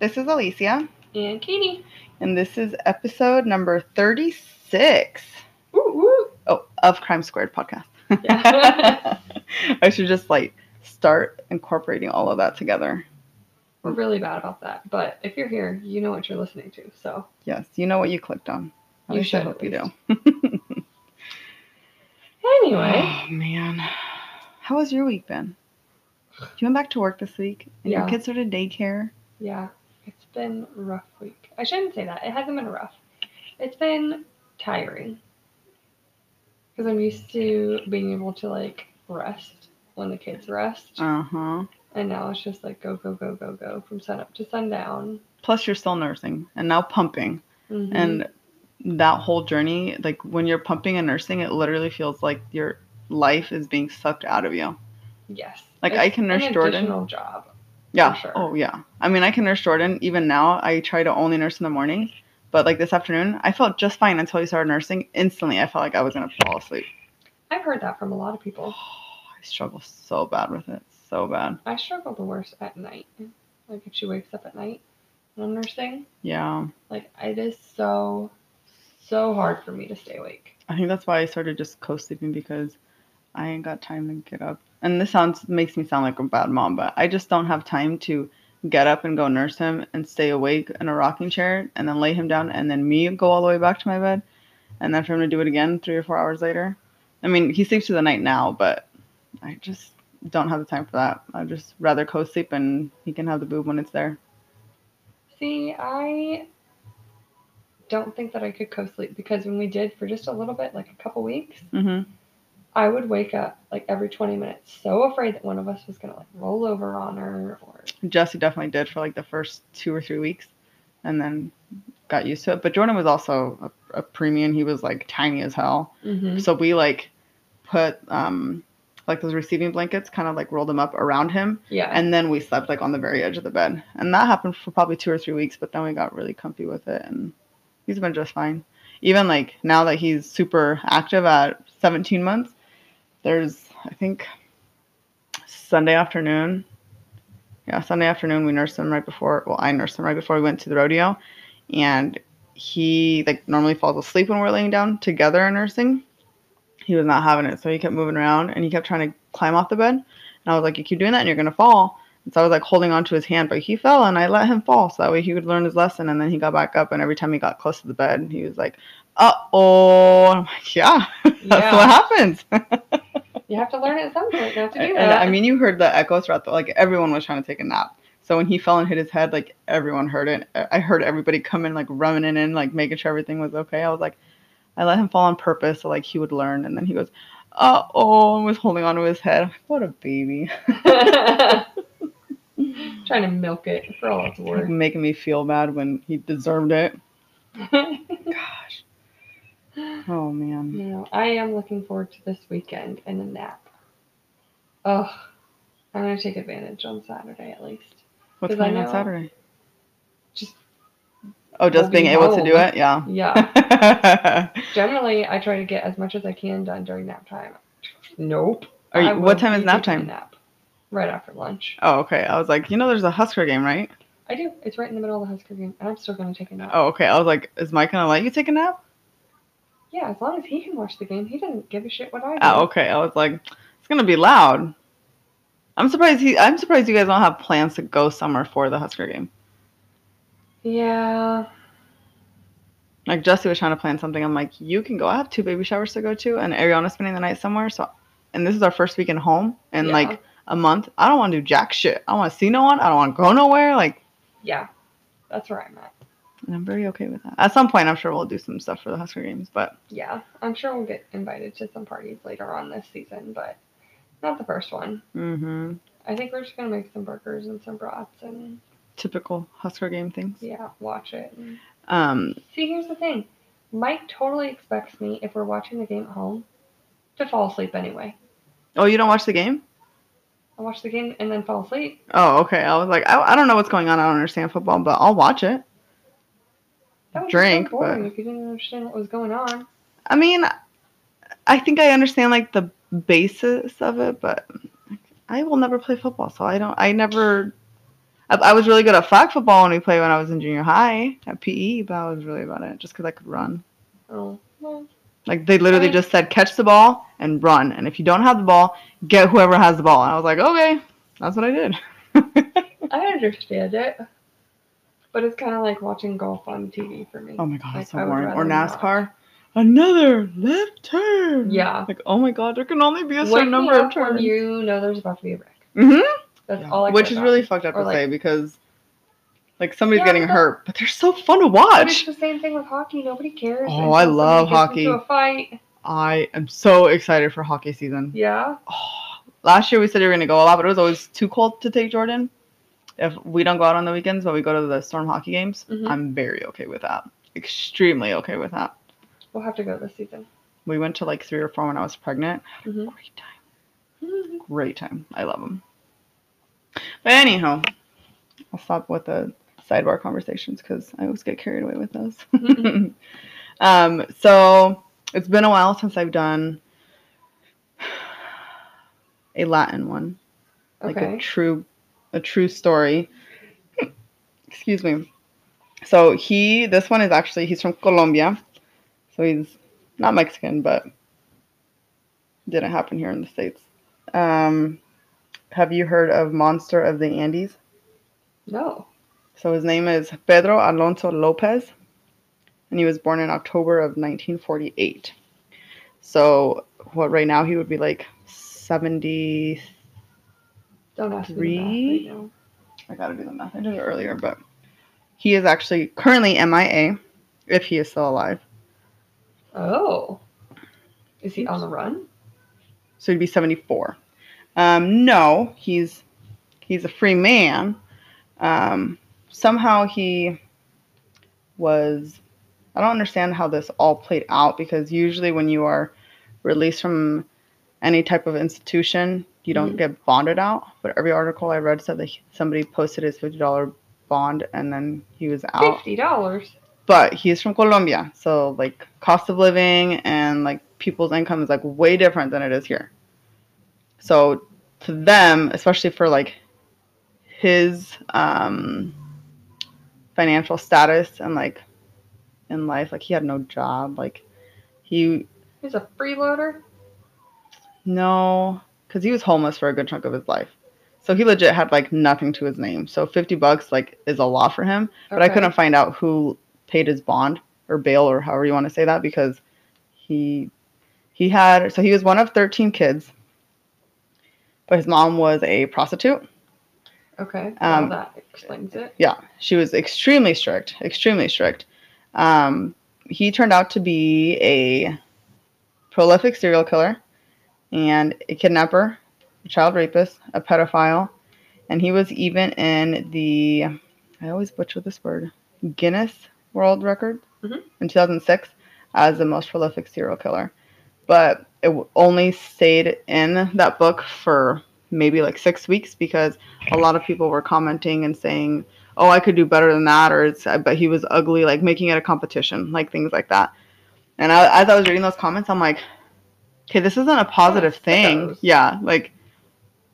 This is Alicia, And Katie. and this is episode number 36 Ooh, ooh. oh, of Crime Squared podcast. Yeah. I should just like start incorporating all of that together. We're really bad about that. But if you're here, you know what you're listening to. So Yes, you know what you clicked on. At You least I should, hope you do. anyway, Oh man, how has your week been? You went back to work this week, and your Yeah. kids started daycare. yeah, been a rough week. I shouldn't say that. It hasn't been rough. It's been tiring. Because I'm used to being able to like rest when the kids rest. Uh huh. And now it's just like go, go, go, go, go from sun up to sundown. Plus, you're still nursing and now pumping. Mhm. and that whole journey like when you're pumping and nursing it literally feels like your life is being sucked out of you yes. like, I It's can an nurse Jordan. additional job. Yeah. sure. oh yeah. I mean i can nurse jordan. Even now i try to only nurse in the morning. But like this afternoon i felt just fine until you started nursing. Instantly i felt like i was gonna fall asleep. I've heard that from a lot of people. i struggle so bad with it. So bad. I struggle the worst at night. Like if she wakes up at night when I'm nursing, yeah. Like it is so, so hard for me to stay awake. i think that's why i started just co-sleeping because i ain't got time to get up and this sounds makes me sound like a bad mom but i just don't have time to get up and go nurse him and stay awake in a rocking chair and then lay him down and then me go all the way back to my bed and then for him to do it again three or four hours later. I mean he sleeps through the night now but i just don't have the time for that. I'd just rather co-sleep and he can have the boob when it's there. See, I don't think that I could co-sleep because when we did for just a little bit, like a couple weeks, hmm I would wake up like every 20 minutes, so afraid that one of us was gonna like roll over on her or jesse definitely did for like the first two or three weeks and then got used to it but jordan was also a, a premium he was like tiny as hell mm-hmm. So we like put um like those receiving blankets, kind of like rolled them up around him, yeah. and then we slept like on the very edge of the bed. And that happened for probably two or three weeks, but then we got really comfy with it, and he's been just fine. Even like now that he's super active at 17 months, there's I think Sunday afternoon. Yeah, Sunday afternoon we nursed him right before. Well, I nursed him right before we went to the rodeo, and he like normally falls asleep when we're laying down together and nursing. He was not having it, so he kept moving around and he kept trying to climb off the bed. And I was like, "You keep doing that, and you're gonna fall." And so I was like holding onto his hand, but he fell, and I let him fall so that way he would learn his lesson. And then he got back up, and every time he got close to the bed, he was like, "Uh oh!" I'm like, "Yeah, that's Yeah. what happens." you have to learn at some point not to do and that. I mean, you heard the echo throughout the like everyone was trying to take a nap. So when he fell and hit his head, like everyone heard it. I heard everybody come in, like running in, like making sure everything was okay. I was like, I let him fall on purpose so like he would learn. And then he goes, uh oh, and was holding onto his head. What a baby. Trying to milk it for all it's worth. making me feel bad when he deserved it. Gosh. Oh man. No, I am looking forward to this weekend and a nap. Oh, I'm gonna take advantage on Saturday at least. What's going on Saturday? Just Oh, just being be able to do it? Yeah. yeah. Generally, I try to get as much as I can done during nap time. Nope. Are you- what time is nap time? Nap. Right after lunch. oh, okay. I was like, you know, there's a Husker game, right? I do. It's right in the middle of the Husker game, and I'm still gonna take a nap. Oh, okay. I was like, is Mike gonna let you take a nap? Yeah, as long as he can watch the game, he doesn't give a shit what I do. Oh, okay. I was like, it's gonna be loud. I'm surprised he. I'm surprised you guys don't have plans to go somewhere for the Husker game. Yeah. Like Jesse was trying to plan something. I'm like, you can go. I have two baby showers to go to, and Ariana's spending the night somewhere. So, and this is our first weekend home in Yeah. like a month. I don't want to do jack shit. I don't want to see no one. I don't want to go nowhere. Like, Yeah. That's where I'm at. And I'm very okay with that. At some point, I'm sure we'll do some stuff for the Husker games, but Yeah. I'm sure we'll get invited to some parties later on this season, but not the first one. hmm I think we're just gonna make some burgers and some brats and typical Husker game things. yeah, watch it. And... Um, See, here's the thing. Mike totally expects me if we're watching the game at home to fall asleep anyway. oh, you don't watch the game? I watch the game and then fall asleep. Oh, okay. I was like, I, I don't know what's going on. I don't understand football, but I'll watch it. That Drink, so boring but- if you didn't understand what was going on. I mean, I think I understand like the basis of it, but I will never play football, so I don't. I never. I, I was really good at flag football when we played when I was in junior high at PE, but I was really about it just because I could run. Oh, well, Like they literally Right. just said catch the ball and run, and if you don't have the ball, get whoever has the ball. And I was like, okay, that's what I did. I understand it. But it's kind of like watching golf on TV for me. oh my god, Like, it's so boring. Or rather not. NASCAR, another left turn. Yeah. Like oh my god, there can only be a certain me number of up when turns. you know there's about to be a wreck. hmm That's all I Which is about. really fucked up Or, to like- say because like somebody's Yeah, getting but- hurt, but they're so fun to watch. it's the same thing with hockey. Nobody cares. Oh, I love somebody into hockey. a fight. I am so excited for hockey season. Yeah. Oh, last year we said we were gonna go a lot, but it was always too cold to take Jordan. If we don't go out on the weekends, but we go to the storm hockey games, Mhm. I'm very okay with that. Extremely okay with that. We'll have to go this season. We went to like three or four when I was pregnant. Mhm. Great time. Great time. I love them. But anyhow, I'll stop with the sidebar conversations because I always get carried away with those. Mhm. um, so it's been a while since I've done a Latin one, like Okay. a true, a true story. Excuse me. So he, this one is actually he's from Colombia, so he's not Mexican, but didn't happen here in the states. Um, have you heard of Monster of the Andes? no. So his name is Pedro Alonso Lopez, and he was born in October of 1948. So what right now he would be like 70. Don't ask me Three? right. I gotta do the math. I did it earlier, but he is actually currently MIA, if he is still alive. Oh. Is he on the run? So he'd be 74. Um, no, he's he's a free man. Um, somehow he was. I don't understand how this all played out because usually when you are released from any type of institution, you don't Mhm. get bonded out. But every article I read said that he- somebody posted his fifty dollar bond and then he was out. Fifty dollars. but he's from Colombia, so like cost of living and like people's income is like way different than it is here. So to them, especially for like his um financial status and like in life, like he had no job, like he He's a freeloader. No, because he was homeless for a good chunk of his life. So he legit had like nothing to his name. So fifty bucks like is a lot for him. But I Okay. couldn't find out who paid his bond or bail or however you want to say that because he he had so he was one of 13 kids. But his mom was a prostitute. Okay. Um, that explains it. Yeah, she was extremely strict, extremely strict. Um, he turned out to be a prolific serial killer and a kidnapper, a child rapist, a pedophile, and he was even in the I always butcher this word Guinness World Record Mhm. in 2006 as the most prolific serial killer. But it only stayed in that book for maybe like six weeks because a lot of people were commenting and saying, "Oh, I could do better than that," or "It's but he was ugly," like making it a competition, like things like that. And I, as I was reading those comments, I'm like, "Okay, this isn't a positive Yeah, thing." Yeah, like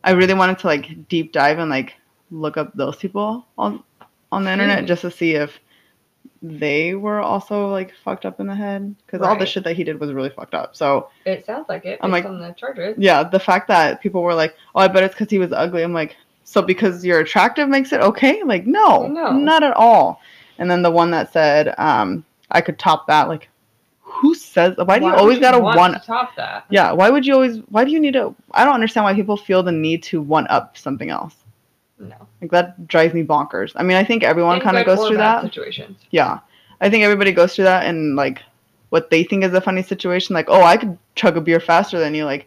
I really wanted to like deep dive and like look up those people on on the internet Hmm. just to see if they were also like fucked up in the head because all the shit that he did was really fucked up. So It sounds like it I'm like- on the charges. yeah, the fact that people were like, "Oh, I bet it's because he was ugly." I'm like, so because you're attractive makes it okay? Like, no, No. not at all. And then the one that said, um, "I could top that." Like, who says? Why do you always gotta want one? to top that? Yeah, why would you always? Why do you need to? I don't understand why people feel the need to one up something else. No. Like that drives me bonkers. I mean, I think everyone kind of goes through that. Situations. Yeah. I think everybody goes through that and like what they think is a funny situation, like, oh, I could chug a beer faster than you, like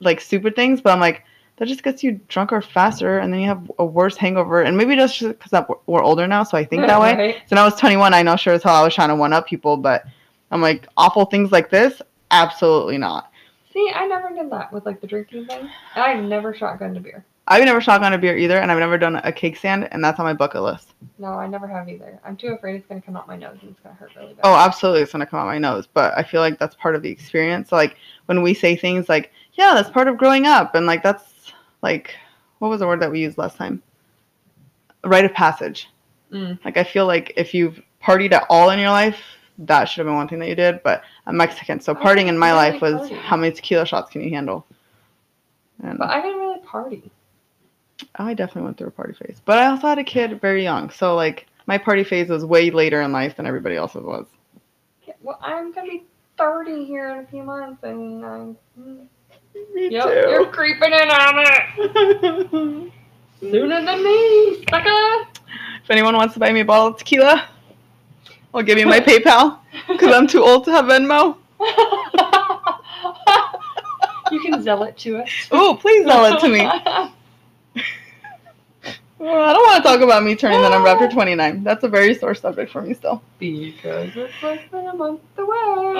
like stupid things, but I'm like, that just gets you drunker faster and then you have a worse hangover. And maybe just because we're older now, so I think that way. Right? So when I was 21, I know sure as hell I was trying to one up people, but I'm like, awful things like this, absolutely not. See, I never did that with like the drinking thing. And I never shotgunned a beer. I've never shotgun a beer either, and I've never done a keg stand, and that's on my bucket list. No, I never have either. I'm too afraid it's gonna come out my nose and it's gonna hurt really bad. Oh, absolutely, it's gonna come out my nose. But I feel like that's part of the experience. Like when we say things like, "Yeah, that's part of growing up," and like that's like, what was the word that we used last time? rite of passage. Mm. Like I feel like if you've partied at all in your life, that should have been one thing that you did. But I'm Mexican, so partying in my life was party. how many tequila shots can you handle? And But I didn't really party. I definitely went through a party phase. But I also had a kid very young, so like my party phase was way later in life than everybody else's was. Yeah, well, I'm gonna be 30 here in a few months, and I'm. Me Yep, you're creeping in on it sooner than me, sucker. if anyone wants to buy me a bottle of tequila, I'll give you my PayPal because I'm too old to have Venmo. you can sell it to us. Oh, please sell it to me. Well, I don't want to talk about me turning the number after 29. That's a very sore subject for me still. because it's less than a month away.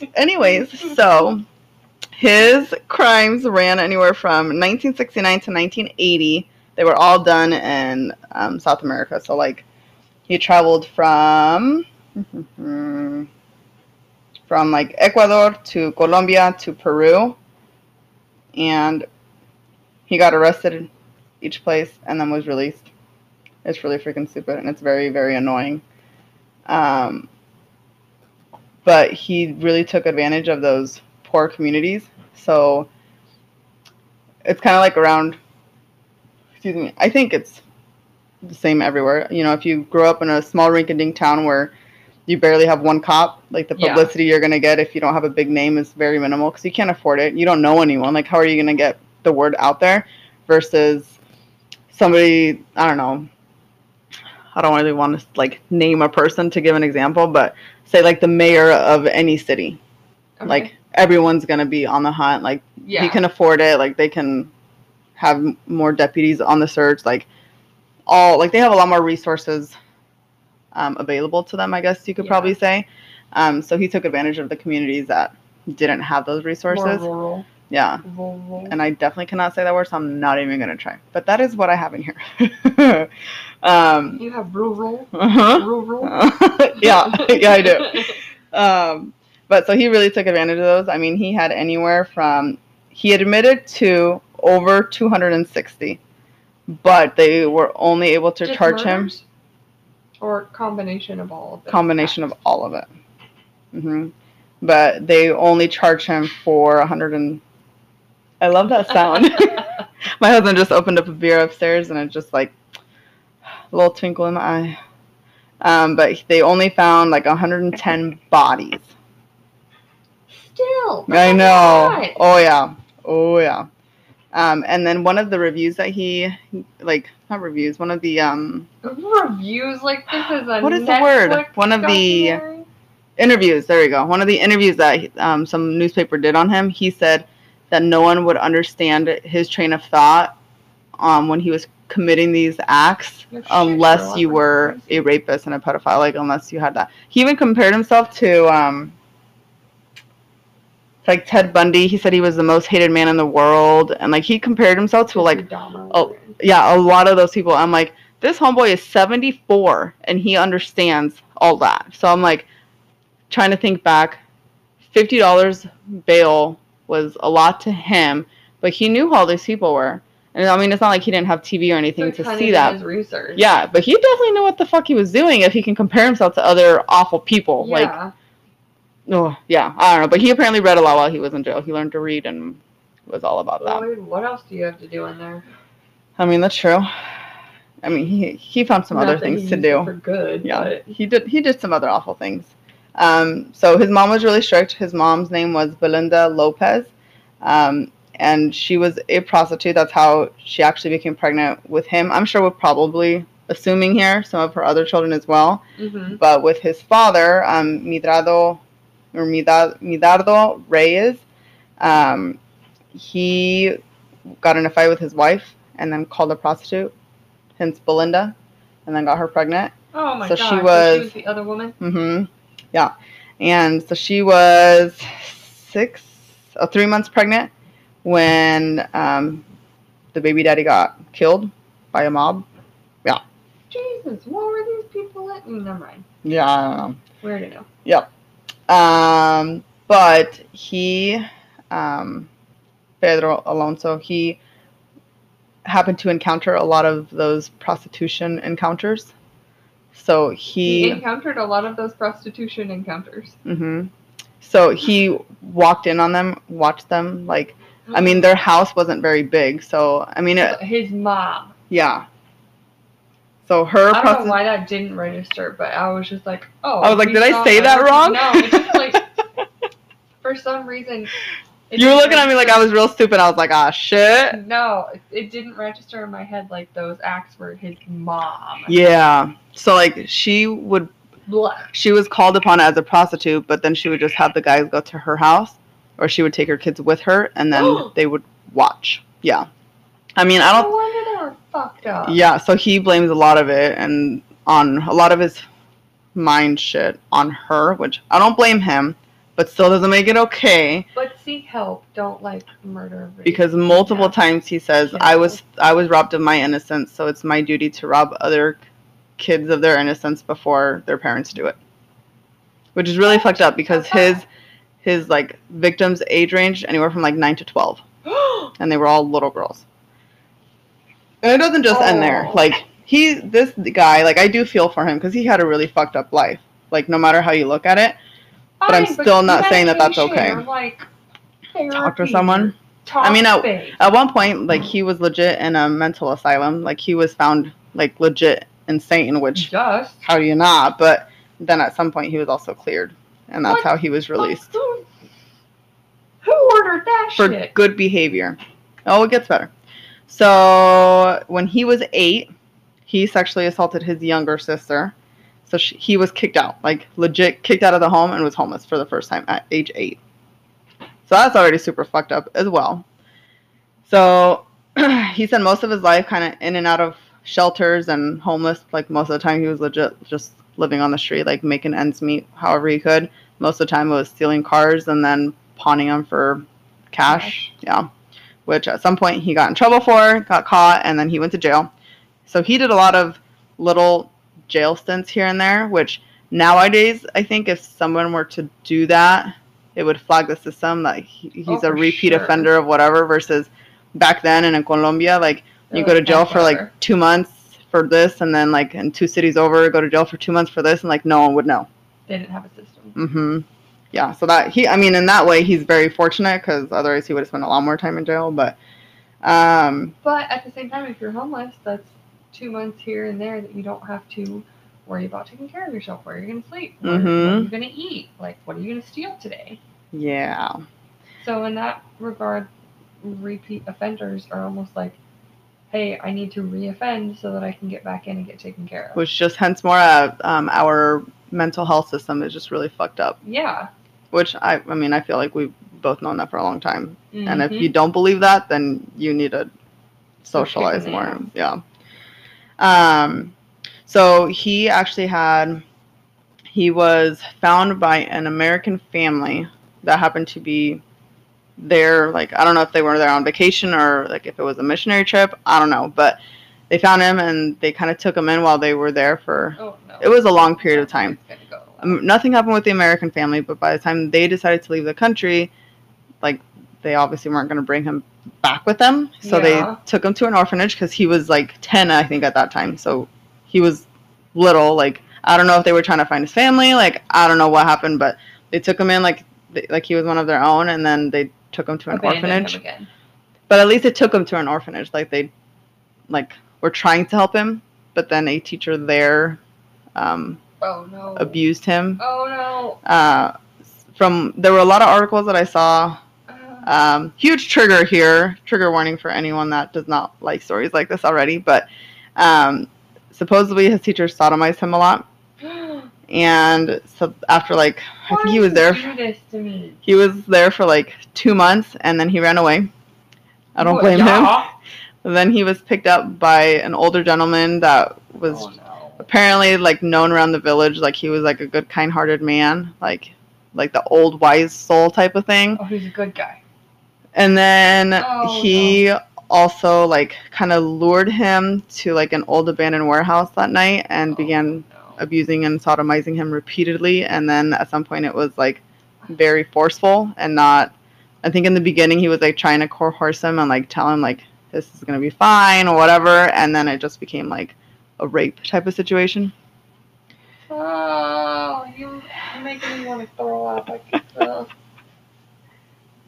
Anyways, so his crimes ran anywhere from 1969 to 1980. They were all done in um, South America. So, like, he traveled from from like Ecuador to Colombia to Peru, and he got arrested each place and then was released. It's really freaking stupid and it's very very annoying. Um, but he really took advantage of those poor communities. So it's kind of like around. Excuse me. I think it's the same everywhere. You know, if you grow up in a small rink-a-dink town where you barely have one cop, like the Yeah. publicity you're gonna get if you don't have a big name is very minimal because you can't afford it. You don't know anyone. Like, how are you gonna get the word out there? Versus somebody, I don't know. I don't really want to like name a person to give an example, but say like the mayor of any city. Okay. Like everyone's gonna be on the hunt. Like yeah. he can afford it. Like they can have more deputies on the search. Like all like they have a lot more resources um, available to them. I guess you could Yeah. probably say. Um, so he took advantage of the communities that didn't have those resources. rural. Yeah, Rural. and I definitely cannot say that word, so I'm not even gonna try. But that is what I have in here. um, you have rural. uh-huh. Rural. yeah, yeah, I do. Um, but so he really took advantage of those. I mean, he had anywhere from he admitted to over 260, but they were only able to Just charge him? Or combination of all of them. combination of all of it. hmm But they only charge him for a 100 and. I love that sound. my husband just opened up a beer upstairs, and it's just like a little twinkle in my eye. Um, but they only found like 110 bodies. Still. I know. lot. Oh yeah. Oh yeah. Um, and then one of the reviews that he like not reviews, one of the um Reviews like this is a What is the word? One of the- interviews, there we go. One of the interviews that um, some newspaper did on him, he said that no one would understand his train of thought um, when he was committing these acts No shit, unless you were a rapist and a pedophile, like unless you had that. He even compared himself to um, like Ted Bundy. He said he was the most hated man in the world, and like he compared himself to like oh, yeah, a lot of those people. I'm like, this homeboy is 74 and he understands all that. So I'm like, trying to think back. $50 bail was a lot to him, but he knew who all these people were. And I mean, it's not like he didn't have TV or anything So to see that. Research. Yeah, but he definitely knew what the fuck he was doing if he can compare himself to other awful people. Like, Yeah. Oh, yeah, I don't know. But he apparently read a lot while he was in jail. He learned to read and was all about that. Lloyd, what else do you have to do in there? I mean, that's true. I mean, he he found some Not other things to do. For good. Yeah, But he did. He did some other awful things. Um, so his mom was really strict. His mom's name was Belinda Lopez, um, and she was a prostitute. That's how she actually became pregnant with him. I'm sure we're probably assuming here some of her other children as well. hmm But with his father, um, Midrado or Mida- Midardo Reyes, um, he got in a fight with his wife and then called a prostitute, hence Belinda, and then got her pregnant. Oh my So god. she so was- she was the other woman. Mm-hmm. Yeah. And so she was six, uh, three months pregnant when um, the baby daddy got killed by a mob. Yeah. Jesus, what were these people at? Mm, Never mind. Yeah, I don't know. Where to know? Um, but he, um, Pedro Alonso, he happened to encounter a lot of those prostitution encounters. So He he, encountered a lot of those prostitution encounters. hmm so he walked in on them, watched them. Like, I mean, their house wasn't very big, so I mean, it, his mom. yeah. So her I don't know why that didn't register, but I was just like, oh. I was like, did I say that wrong? No, it's just like for some reason. it you were looking at me like I was real stupid. I was like, ah, shit. No, it, it didn't register in my head like those acts were his mom. Yeah. So like she would Blah. she was called upon as a prostitute, but then she would just have the guys go to her house, or she would take her kids with her, and then they would watch. Yeah. I mean, I don't. wonder they were fucked up. Yeah. So he blames a lot of it and on a lot of his mind shit on her, which I don't blame him, but still doesn't make it okay But seek help. Don't like murder. rape, because multiple Yeah. times he says, "I was I was robbed of my innocence, so it's my duty to rob other kids of their innocence before their parents do it." Which is really fucked up because his his like victims age range anywhere from like 9 to 12 and they were all little girls. And it doesn't just end there. Oh. Like he this guy, like I do feel for him cuz he had a really fucked up life. Like no matter how you look at it, But I'm Fine, still not saying that that's okay. or, Like, talk to someone. Talk I mean, space. At one point, like he was legit in a mental asylum. Like he was found like legit insane, which how do you not? But then at some point he was also cleared, and that's What? how he was released Who, who ordered that for shit? good behavior. Oh, it gets better. So when he was eight, he sexually assaulted his younger sister. So she, he was kicked out, like legit kicked out of the home, and was homeless for the first time at age eight. So that's already super fucked up as well. So he spent most of his life kind of in and out of shelters and homeless. Like most of the time, he was legit just living on the street, like making ends meet however he could. Most of the time, it was stealing cars and then pawning them for cash. Yeah. Which at some point he got in trouble for, got caught, and then he went to jail. So he did a lot of little jail stints here and there, which nowadays I think if someone were to do that, it would flag the system that he, he's Oh, a repeat sure. offender of whatever. Versus back then and in Colombia, like you They're go to jail for like two months for this, and then like in two cities over, go to jail for two months for this, and like no one would know. They didn't have a system. hmm Yeah, so that he, I mean, in that way, he's very fortunate because otherwise he would have spent a lot more time in jail. But, um, But at the same time, if you're homeless, that's two months here and there that you don't have to worry about taking care of yourself. Where you're going to sleep? Where, what are you going to eat? Like, what are you going to steal today? yeah, So in that regard, repeat offenders are almost like, hey, I need to reoffend so that I can get back in and get taken care of. which just hence more uh, um, our mental health system is just really fucked up. Yeah. Which I, I mean, I feel like we've both known that for a long time. And if you don't believe that, then you need to socialize more. Yeah. Um, so he actually had, he was found by an American family that happened to be there. Like, I don't know if they were there on vacation or like if it was a missionary trip. I don't know. But they found him and they kind of took him in while they were there for, Oh no. it was a long period of time. Go um, nothing happened with the American family, but by the time they decided to leave the country, like they obviously weren't going to bring him back with them. So Yeah. they took him to an orphanage because he was like 10, I think, at that time. So he was little. Like, I don't know if they were trying to find his family. Like, I don't know what happened, but they took him in like they- like he was one of their own, and then they took him to an orphanage. But at least it took him to an orphanage. Like they, like were trying to help him, but then a teacher there um, Oh no. abused him Oh no. uh, from there were a lot of articles that I saw. Uh, Um, huge trigger here, trigger warning for anyone that does not like stories like this already. But um, supposedly his teacher sodomized him a lot, and so after like I think he was there, you Do this to me. he was there for like two months, and then he ran away. I don't blame him. yeah. Then he was picked up by an older gentleman that was Oh no. Apparently like known around the village like he was like a good kind-hearted man like like the old wise soul type of thing Oh, he's a good guy. and then Oh, he also like kind of lured him to like an old abandoned warehouse that night and Oh, began no. abusing and sodomizing him repeatedly and then at some point it was like very forceful and not i think in the beginning he was like trying to coerce him and like tell him like this is gonna be fine or whatever, and then it just became like a rape type of situation. Oh, you, you're making me want to throw up. I can feel.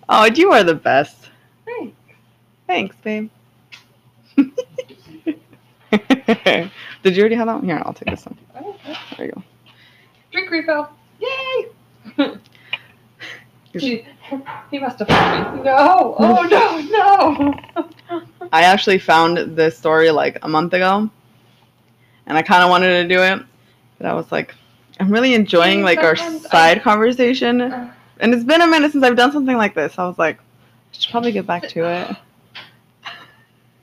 Oh, you are the best. Thanks. Thanks, babe. Did you already have that one? Here, I'll take this one. Okay. There you go. Drink refill. Yay! he must have found me. No. Oh no no. I actually found this story like a month ago, and I kind of wanted to do it, but I was like, I'm really enjoying like our side I- conversation, Uh, and it's been a minute since I've done something like this. I was like, I should probably get back to it.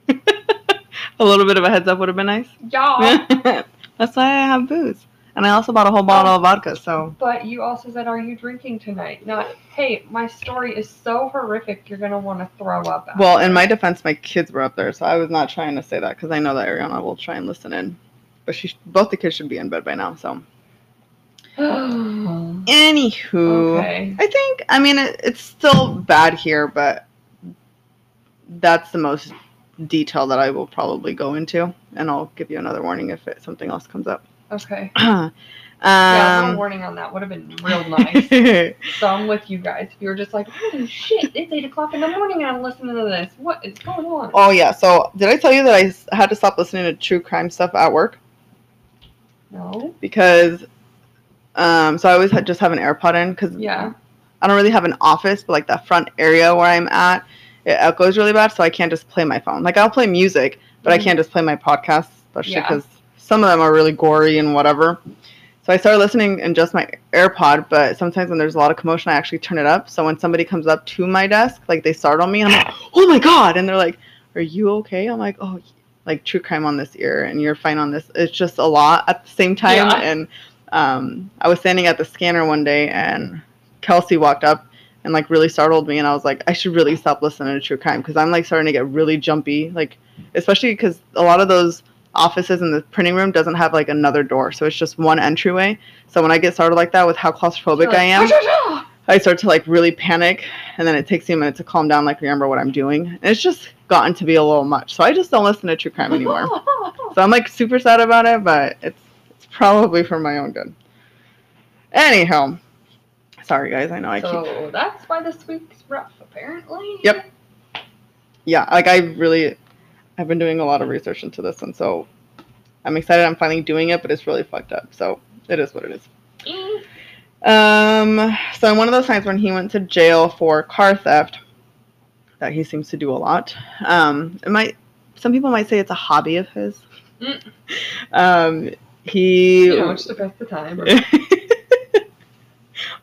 a little bit of a heads up would have been nice. yeah. That's why I have booze, and I also bought a whole bottle of vodka. So But you also said, "Are you drinking tonight?" Not, "Hey, my story is so horrific, you're gonna want to throw up." Well, in my defense, my kids were up there, so I was not trying to say that because I know that Ariana will try and listen in. But she, both the kids should be in bed by now. So, anywho, okay. I think I mean it, it's still bad here, but that's the most detail that I will probably go into, and I'll give you another warning if it, something else comes up. Okay. Yeah, a um, warning on that would have been real nice. so I'm with you guys. If you were just like, "Holy shit, it's eight o'clock in the morning and I'm listening to this. What is going on?" oh yeah, so did I tell you that I had to stop listening to true crime stuff at work? No. because um so I always had just have an AirPod in because Yeah. I don't really have an office, but like that front area where I'm at, it echoes really bad, so I can't just play my phone. Like I'll play music, but I Mhm. can't just play my podcasts, especially Yeah. because some of them are really gory and whatever. So I started listening in just my AirPod, but sometimes when there's a lot of commotion, I actually turn it up. So when somebody comes up to my desk, like they startle me, and I'm like, "Oh my god!" And they're like, "Are you okay?" I'm like, "Oh, like true crime on this ear, and you're fine on this." It's just a lot at the same time. Yeah. And um, I was standing at the scanner one day, and Kelsey walked up and like really startled me, and I was like, "I should really stop listening to true crime because I'm like starting to get really jumpy, like especially because a lot of those." offices in the printing room doesn't have like another door so it's just one entryway so when i get started like that with how claustrophobic like, i am "Ah, I start to like really panic, and then it takes me a minute to calm down, like remember what I'm doing. And it's just gotten to be a little much, so I just don't listen to true crime anymore. so I'm like super sad about it, but it's it's probably for my own good. Anyhow, sorry guys, I know I keep so that's why this week's rough, apparently. Yep. yeah, like I really I've been doing a lot of research into this, and so I'm excited I'm finally doing it, but it's really fucked up. So it is what it is. Mm. Um, so in one of those times when he went to jail for car theft, that he seems to do a lot. Um, it might some people might say it's a hobby of his. Mm. Um, he You know, it's the best of time.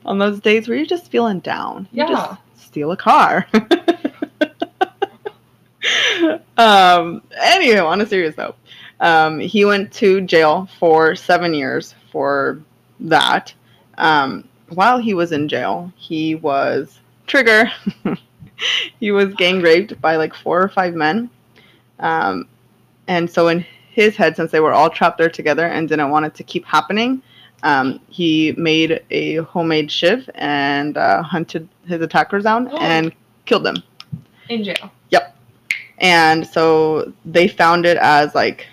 on those days where you're just feeling down, you Yeah. just steal a car. um, anywho, on a serious note, um, he went to jail for seven years for that. Um, while he was in jail, he was trigger. he was gang raped by like four or five men. Um, and so in his head, since they were all trapped there together and didn't want it to keep happening, um, he made a homemade shiv and uh, hunted his attackers down Oh. and killed them. In jail. Yep. And so they found it as like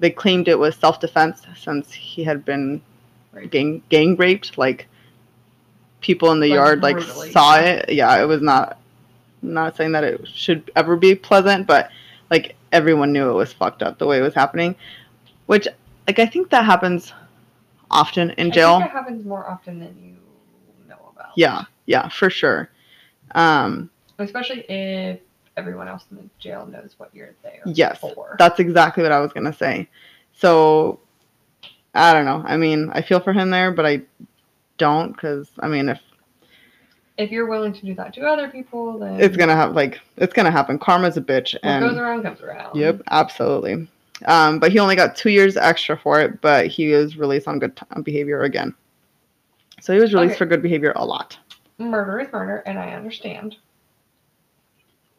they claimed it was self defense since he had been gang gang raped. Like people in the Like, yard like brutally, saw it. Yeah, it was not not saying that it should ever be pleasant, but like everyone knew it was fucked up the way it was happening. Which like I think that happens often in I jail. think it happens more often than you know about. Yeah, yeah, for sure. Um, Especially if everyone else in the jail knows what you're there Yes, for. That's exactly what I was gonna say. So, I don't know. I mean, I feel for him there, but I don't because I mean, if if you're willing to do that to other people, then it's gonna have like it's gonna happen. Karma's a bitch, what and goes around comes around. yep, absolutely. Um, but he only got two years extra for it, but he was released on good t- on behavior again. So he was released Okay. for good behavior a lot. Murder is murder, and I understand.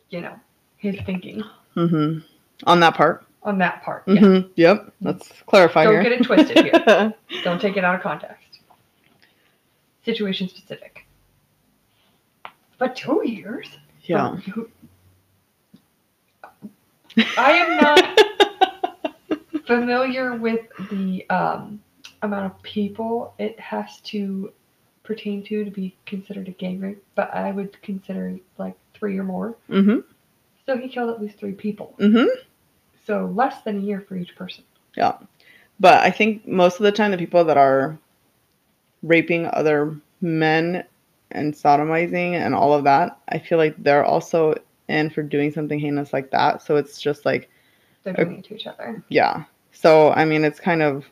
You know, his thinking Mm-hmm. On that part. on that part. Yeah. hmm Yep. Let's clarify Don't here. get it twisted here. Don't take it out of context. Situation specific. But two years? yeah. You- I am not familiar with the um, amount of people it has to pertain to to be considered a gang rape, but I would consider like three or more. mhm. So he killed at least three people. Mhm. So less than a year for each person. Yeah. But I think most of the time the people that are raping other men and sodomizing and all of that, I feel like they're also in for doing something heinous like that. So it's just like They're doing it to each other. yeah. So I mean it's kind of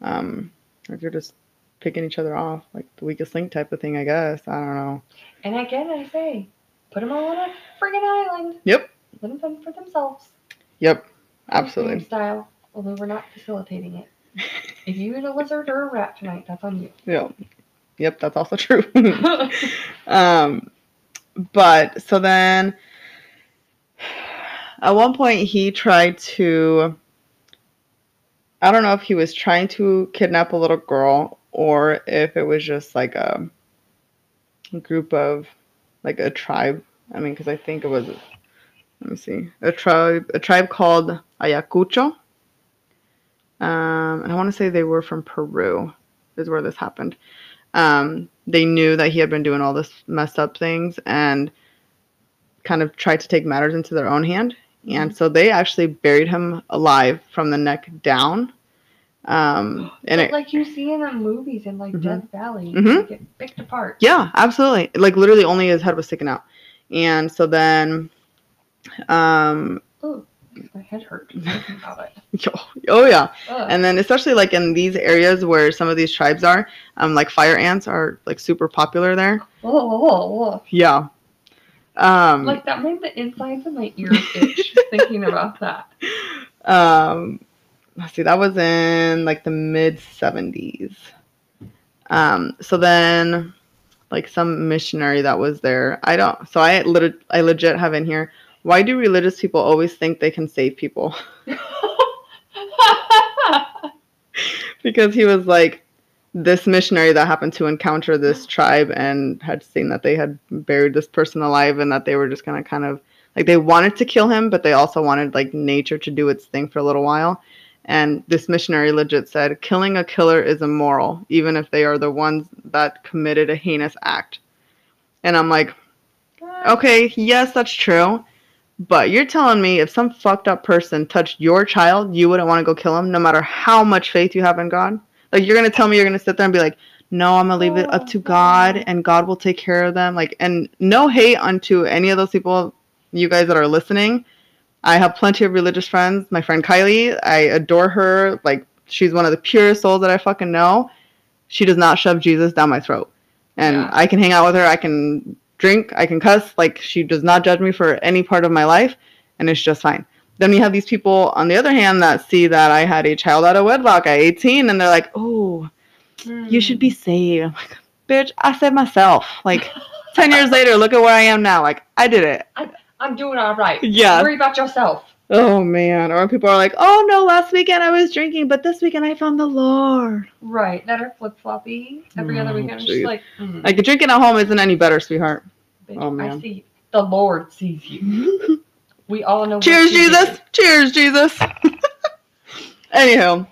um like you're just picking each other off, like the weakest link type of thing, I guess. I don't know. And again, I say, put them all on a friggin' island. Yep. Let them fend for themselves. Yep. Absolutely. Style, although we're not facilitating it. If you eat a lizard or a rat tonight, that's on you. Yep. Yep, that's also true. um but so then at one point he tried to i don't know if he was trying to kidnap a little girl or if it was just like a group of like a tribe. I mean because i think it was let me see a tribe a tribe called ayacucho. Um and i want to say they were from peru is where this happened um, they knew that he had been doing all this messed up things and kind of tried to take matters into their own hand. And so they actually buried him alive from the neck down. Um, and it, like you see in the movies in like Mhm. Death Valley, Mhm. they get picked apart. yeah, absolutely. Like literally only his head was sticking out. And so then, um, Ooh, my head thinking about it. oh yeah. Ugh. And then especially like in these areas where some of these tribes are, um, like fire ants are like super popular there. Whoa, whoa, whoa, whoa. Yeah. Um, Like that made the insides of my ears itch thinking about that. um let's see that was in like the mid 70s um so then like some missionary that was there i don't so i lit- i legit have in here why do religious people always think they can save people? Because he was like this missionary that happened to encounter this tribe and had seen that they had buried this person alive and that they were just gonna kind of like they wanted to kill him but they also wanted like nature to do its thing for a little while. And this missionary legit said killing a killer is immoral even if they are the ones that committed a heinous act. And i'm like ah. okay yes that's true but you're telling me if some fucked up person touched your child you wouldn't want to go kill him no matter how much faith you have in god? Like you're gonna tell me you're gonna sit there and be like no i'm gonna leave it up to oh, god and god will take care of them like and no hate unto any of those people you guys that are listening. I have plenty of religious friends. My friend kylie i adore her like she's one of the purest souls that i fucking know. She does not shove jesus down my throat. And Yeah. i can hang out with her i can drink i can cuss like she does not judge me for any part of my life and it's just fine then we have these people on the other hand that see that i had a child out of wedlock at 18 and they're like oh you should be saved i'm like bitch i saved myself like 10 years later look at where i am now like i did it I'm doing all right. Yeah. Worry about yourself. Oh man. Or people are like, oh no, last weekend I was drinking, but this weekend I found the Lord. Right. That are flip floppy every other Oh, weekend. It's jeez. just like, mm, Like drinking at home isn't any better, sweetheart. bitch, oh, I see. The Lord sees you. We all know. Cheers, Jesus. did. Cheers, Jesus. Anyhow,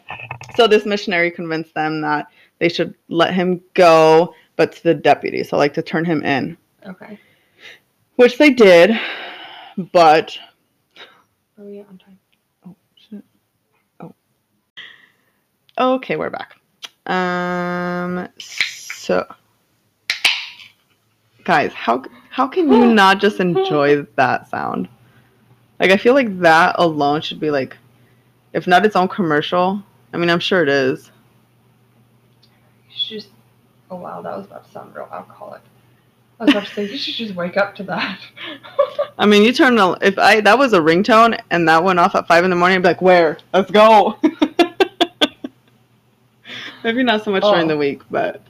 so this missionary convinced them that they should let him go, but to the deputy, so like to turn him in, Okay. which they did, but Are we on time? oh shit, oh, okay, we're back. Um, so guys, how how can you not just enjoy that sound? Like, I feel like that alone should be like, if not its own commercial. I mean, I'm sure it is. Should just. Oh wow, that was about to sound real alcoholic. I was about to say you should just wake up to that. I mean, you turn the if I that was a ringtone and that went off at five in the morning, I'd be like, where? Let's go. Maybe not so much during Oh. the week, but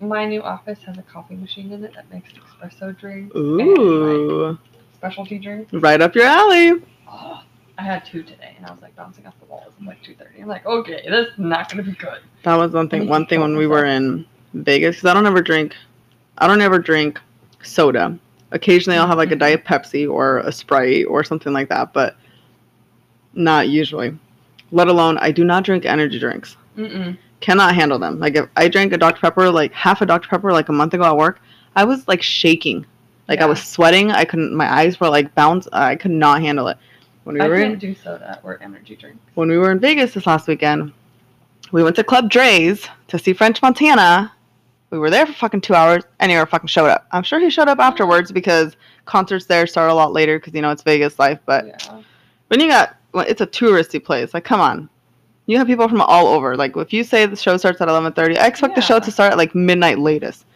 My new office has a coffee machine in it that makes espresso drinks and like ooh, specialty drinks. right up your alley. Oh, I had two today, and I was like bouncing off the walls at like two thirty. I'm like, okay, this is not gonna be good. That was one thing. One thing when we were in Vegas, because I don't ever drink, I don't ever drink soda. Occasionally, I'll have like a diet Pepsi or a Sprite or something like that. But not usually. Let alone, I do not drink energy drinks. Mm-mm. Cannot handle them. Like if I drank a Dr Pepper, like half a Dr Pepper, like a month ago at work, I was like shaking. Like I was sweating. I couldn't. My eyes were like bounce. I could not handle it. When we I were in, do soda or energy drink. when we were in Vegas this last weekend, we went to Club Drai's to see French Montana. We were there for fucking two hours, and he never fucking showed up. I'm sure he showed up afterwards because concerts there start a lot later because you know it's Vegas life. But yeah. when you got, well, it's a touristy place. Like, come on, you have people from all over. Like, if you say the show starts at 11:30, I expect the show to start at like midnight latest.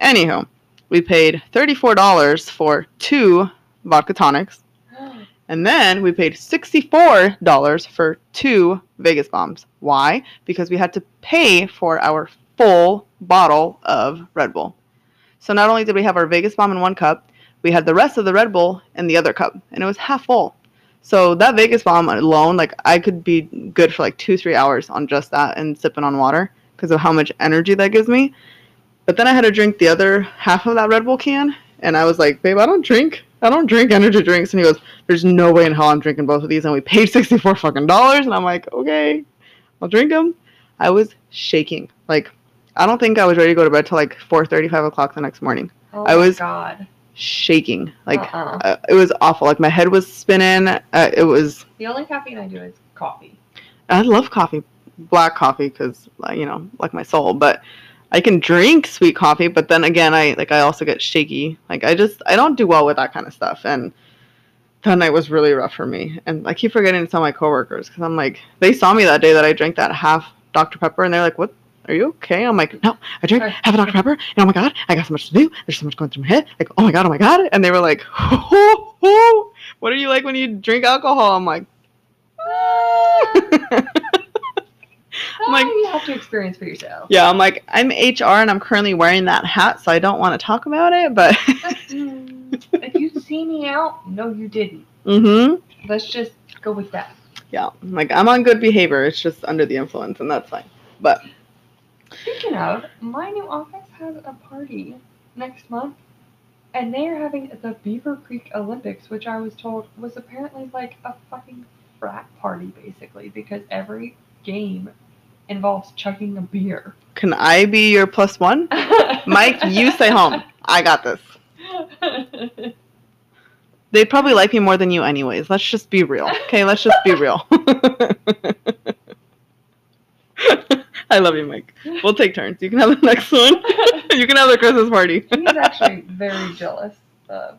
Anywho, we paid $34 for two vodka tonics. And then we paid $64 for two Vegas bombs. Why? Because we had to pay for our full bottle of Red Bull. So not only did we have our Vegas bomb in one cup, we had the rest of the Red Bull in the other cup, and it was half full. So that Vegas bomb alone, like I could be good for like two, three hours on just that and sipping on water because of how much energy that gives me. But then I had to drink the other half of that Red Bull can, and I was like, babe, I don't drink, I don't drink energy drinks. And he goes, there's no way in hell I'm drinking both of these, and we paid sixty four fucking dollars. And I'm like, okay, I'll drink them. I was shaking, like I don't think I was ready to go to bed till like 4:30, 5 o'clock the next morning. Oh I was- God. Shaking, like Uh-uh. uh, it was awful. Like my head was spinning. Uh, it was. The only caffeine I do is coffee. I love coffee, black coffee, because you know, like my soul. But I can drink sweet coffee. But then again, I like I also get shaky. Like I just I don't do well with that kind of stuff. And that night was really rough for me. And I keep forgetting to tell my coworkers because I'm like, they saw me that day that I drank that half Dr Pepper, and they're like, "What? Are you okay?" I'm like, "No, I drank Sorry. half a Dr Pepper, and oh my god, I got so much to do. There's so much going through my head. Like, oh my god, oh my god." And they were like, "Oh, oh, what are you like when you drink alcohol?" I'm like. Oh, like- you have to experience for yourself. Yeah, I'm like, I'm HR and I'm currently wearing that hat, so I don't want to talk about it, but Mm, if you see me out, no, you didn't. Mm mhm. Let's just go with that. Yeah, I'm like I'm on good behavior. It's just under the influence and that's fine. But Speaking of, my new office has a party next month, and they are having the Beaver Creek Olympics, which I was told was apparently like a fucking frat party, basically, because every game involves chugging a beer. can I be your plus one? Mike, you stay home. I got this. They'd probably like me more than you anyways. Let's just be real. Okay, let's just be real. I love you, Mike. We'll take turns. You can have the next one. you can have the Christmas party. He's actually very jealous of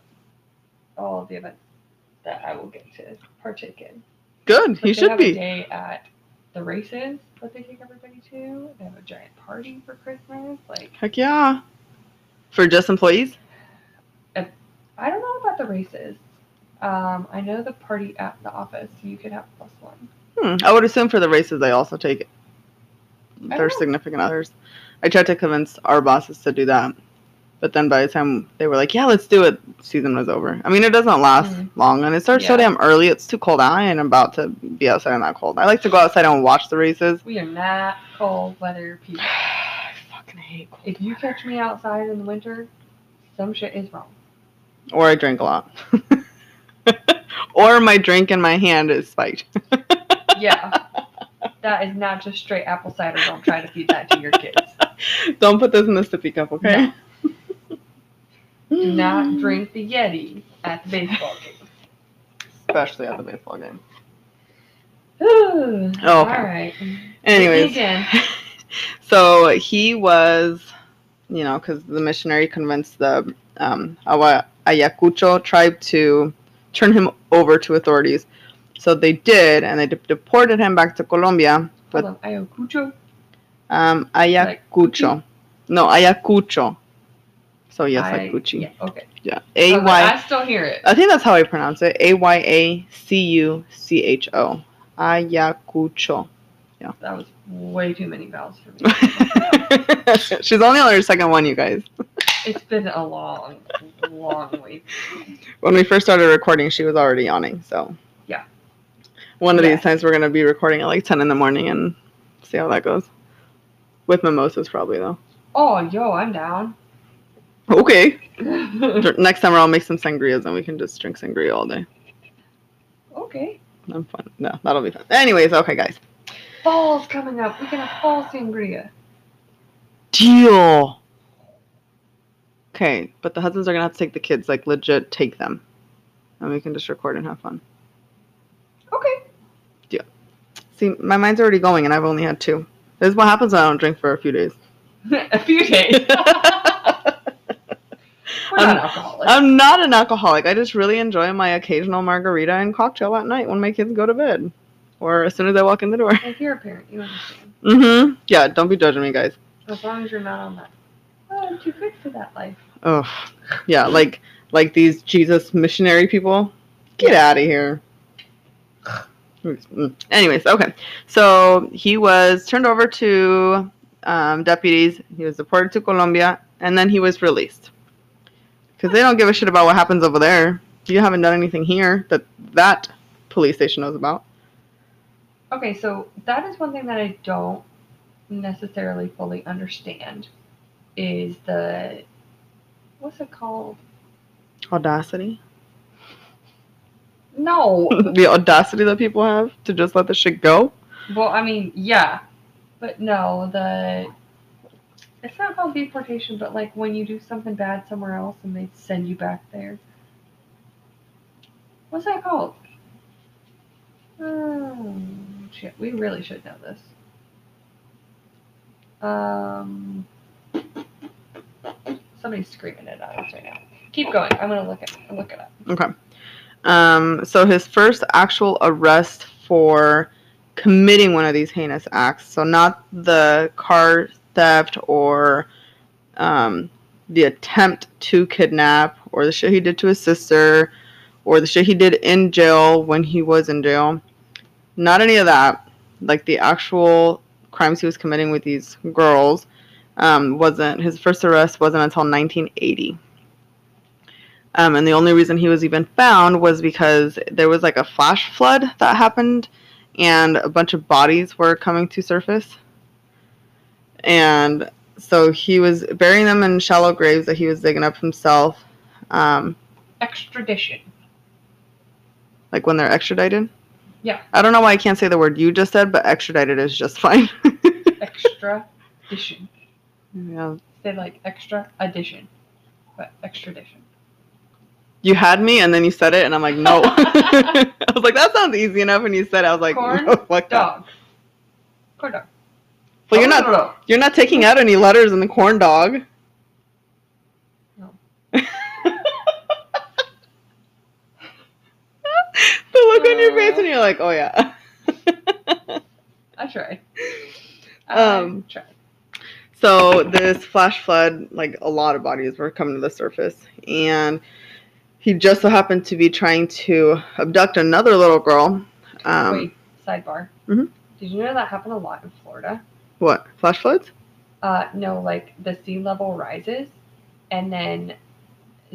all of the events that I will get to partake in. Good. Like, He they should have a be. day at the races that they take everybody to. They have a giant party for Christmas. Like Heck yeah. For just employees? I don't know about the races. Um, I know the party at the office. You could have plus one. Hmm. I would assume for the races they also take their significant others. I tried to convince our bosses to do that, but then by the time they were like, "Yeah, let's do it," season was over. I mean, it doesn't last Mhm. long, and it starts so damn early. It's too cold out, and I'm about to be outside in that cold. I like to go outside and watch the races. We are not cold weather people. I fucking hate cold. If you catch me outside in the winter, some shit is wrong. Or I drink a lot. or my drink in my hand is spiked. Yeah. That is not just straight apple cider. Don't try to feed that to your kids. Don't put this in the sippy cup, okay? Do not drink the Yeti at the baseball game. Especially at the baseball game. Ooh, okay. All right. Anyways, Again. so he was, you know, because the missionary convinced the um, Ayacucho tribe to turn him over to authorities. So they did, and they de- deported him back to Colombia. But Hold on. Ayacucho? um, Like Ayacucho, no Ayacucho. So yes, I- like Yeah, okay. Yeah, A Y. I still hear it. I think that's how I pronounce it. A Y A C U C H O. Ayacucho. Yeah. That was way too many vowels for me. She's only on her second one, you guys. it's been a long, long wait. When we first started recording, she was already yawning. So. One of Yeah. these times we're gonna be recording at like ten in the morning and see how that goes. With mimosas, probably though. Oh, yo, I'm down. Okay. Next time I'll make some sangrias and we can just drink sangria all day. okay. I'm fun. No, that'll be fun. Anyways, okay, guys. Fall's coming up. We can have fall sangria. Deal. Okay, but the husbands are gonna have to take the kids, like legit take them. And we can just record and have fun. Okay. See, my mind's already going and I've only had two. This is what happens when I don't drink for a few days. a few days. Not I'm- alcoholics. I'm not an alcoholic. I just really enjoy my occasional margarita and cocktail at night when my kids go to bed. Or as soon as I walk in the door. if you're a parent, you understand. Mm-hmm. Yeah, don't be judging me, guys. As long as you're not on that. Oh, I'm too good for that life. Oh, yeah, like like these Jesus missionary people. Get out of here. Mm. Anyways, okay. So he was turned over to um, deputies. He was deported to Colombia, and then he was released. Because they don't give a shit about what happens over there. You haven't done anything here that that police station knows about. Okay, so that is one thing that I don't necessarily fully understand is the what's it called? Audacity. No. the audacity that people have to just let the shit go. well, I mean, yeah. But no, the it's not called deportation, but like when you do something bad somewhere else and they send you back there. What's that called? Oh, shit, we really should know this. Um, somebody's screaming at us right now. Keep going. I'm gonna look it. Look it up. Okay. Um, so his first actual arrest for committing one of these heinous acts, so not the car theft or um, the attempt to kidnap or the shit he did to his sister or the shit he did in jail when he was in jail. Not any of that. Like the actual crimes he was committing with these girls um, wasn't his first arrest wasn't until 1980. Um, and the only reason he was even found was because there was like a flash flood that happened and a bunch of bodies were coming to surface. And so he was burying them in shallow graves that he was digging up himself, um, Extradition. like when they're extradited. Yeah. I don't know why I can't say the word you just said, but extradited is just fine. Extradition. yeah. Say like extra addition, but extradition. You had me and then you said it, and I'm like, no. I was like, that sounds easy enough. And you said, it, I was like, Corn no, fuck that. Dog. Corn dog. Well, you're Oh, not no, no. You're not taking out any letters in the corn dog. No. the look on your face, and you're like, oh yeah. I tried. I Um, tried. so this flash flood, like a lot of bodies were coming to the surface, and he just so happened to be trying to abduct another little girl. Um, Wait, sidebar. Mhm. Did you know that happened a lot in Florida? What flash floods? Uh, no, like the sea level rises, and then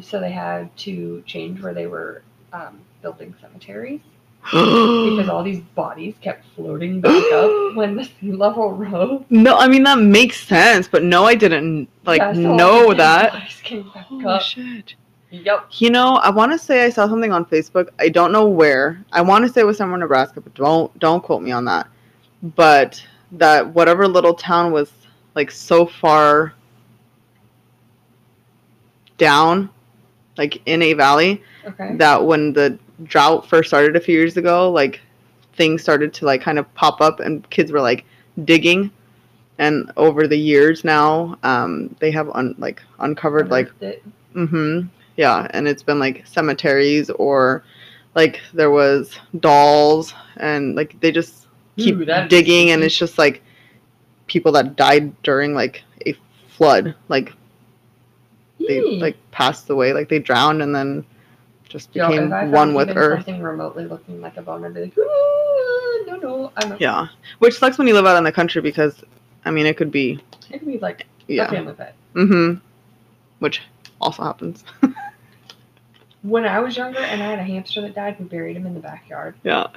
so they had to change where they were um, building cemeteries because all these bodies kept floating back up when the sea level rose. no, I mean that makes sense, but no, I didn't like Yeah, so know that. bodies came back Holy up. shit. Yep. You know, I want to say I saw something on Facebook. I don't know where. I want to say it was somewhere in Nebraska, but don't don't quote me on that. But that whatever little town was like so far down, like in a valley, Okay. that when the drought first started a few years ago, like things started to like kind of pop up, and kids were like digging. And over the years now, um, they have un- like uncovered like Mm-hmm. Yeah, and it's been like cemeteries or like there was dolls and like they just keep Ooh, digging and it's just like people that died during like a flood. Like they Yee. like passed away, like they drowned and then just became if one with earth. Something remotely looking like a bone, I'd be like, "Ooh, no, no, I'm a, Yeah. Which sucks when you live out in the country because I mean it could be It could be like a yeah. family pet. Mm-hmm. Which also happens. When I was younger and I had a hamster that died, we buried him in the backyard. yeah.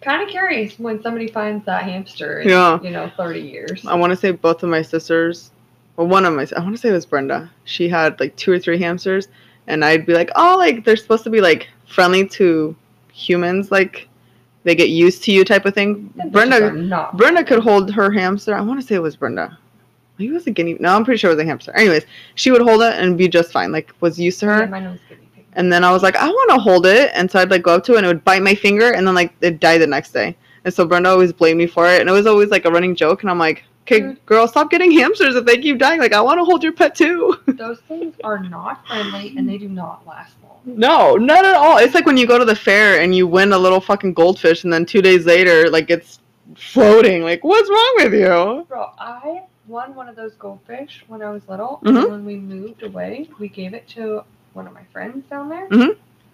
Kind of curious when somebody finds that hamster in, Yeah. you know, 30 years. I want to say both of my sisters, well, one of my, I want to say it was Brenda. She had like two or three hamsters, and I'd be like, oh, like they're supposed to be like friendly to humans, like they get used to you type of thing. Brenda. Brenda could hold her hamster. I want to say it was Brenda. Maybe it was a guinea. No, I'm pretty sure it was a hamster. Anyways, she would hold it and be just fine. Like was used to her. Yeah, mine was guinea pig. And then I was like, I want to hold it, and so I'd like go up to it and it would bite my finger, and then like it died the next day. And so Brenda always blamed me for it, and it was always like a running joke. And I'm like, okay, Dude. girl, stop getting hamsters if they keep dying. Like I want to hold your pet too. Those things are not friendly and they do not last long. no, not at all. It's like when you go to the fair and you win a little fucking goldfish, and then two days later, like it's floating. Like what's wrong with you? Bro, I won one of those goldfish when I was little. Mhm. And when we moved away, we gave it to one of my friends down there.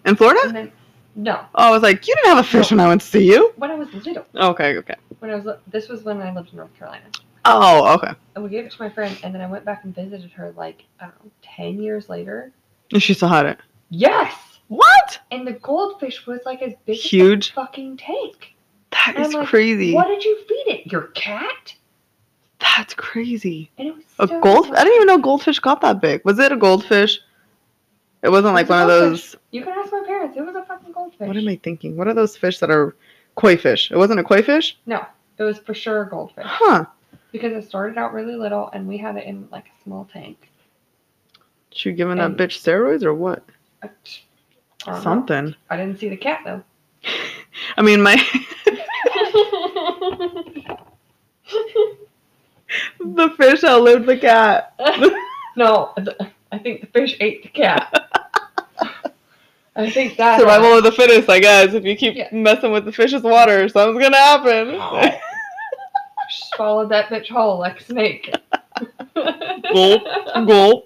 In Florida? And then, no, Oh, I was like, you didn't have a fish when I went to see you. when I was little. Okay, okay. When I was, this was when I lived in North Carolina. Oh, okay. And we gave it to my friend, and then I went back and visited her like, I don't know, 10 years later. And she still had it. Yes! What? And the goldfish was like as big Huge. as a fucking tank. That And is like, crazy. What did you feed it? Your cat? That's crazy. It was A gold? I didn't even know goldfish got that big. Was it a goldfish? It wasn't like It's a one of those. You can ask my parents. It was a fucking goldfish. What am I thinking? What are those fish that are koi fish? It wasn't a koi fish? No, it was for sure a goldfish. Huh. Because it started out really little and we had it in like a small tank. She giving that bitch steroids or what? I, don't know. Something. I didn't see the cat though. I mean, my the fish outlived the cat. no, th- I think the fish ate the cat. I think that Survival uh, of the fittest, I guess. If you keep Yeah. messing with the fish's water, something's gonna happen. Oh. swallowed that bitch whole like a snake. Gulp, gulp.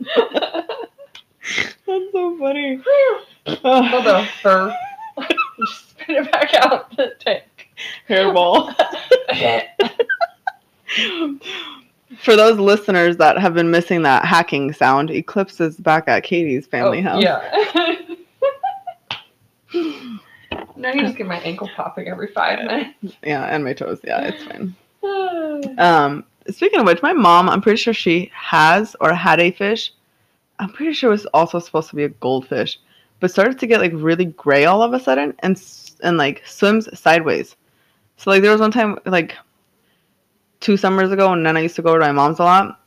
That's so funny. Hold on, fur. Just spit it back out the tank. Hairball. For those listeners that have been missing that hacking sound, Eclipse is back at Katie's family Oh, house. Yeah. now you just get my ankle popping every five minutes. Yeah, and my toes. Yeah, it's fine. Um, speaking of which, my mom, I'm pretty sure she has or had a fish. I'm pretty sure it was also supposed to be a goldfish, but started to get like really gray all of a sudden and and like swims sideways. So like there was one time like two summers ago and then I used to go to my mom's a lot.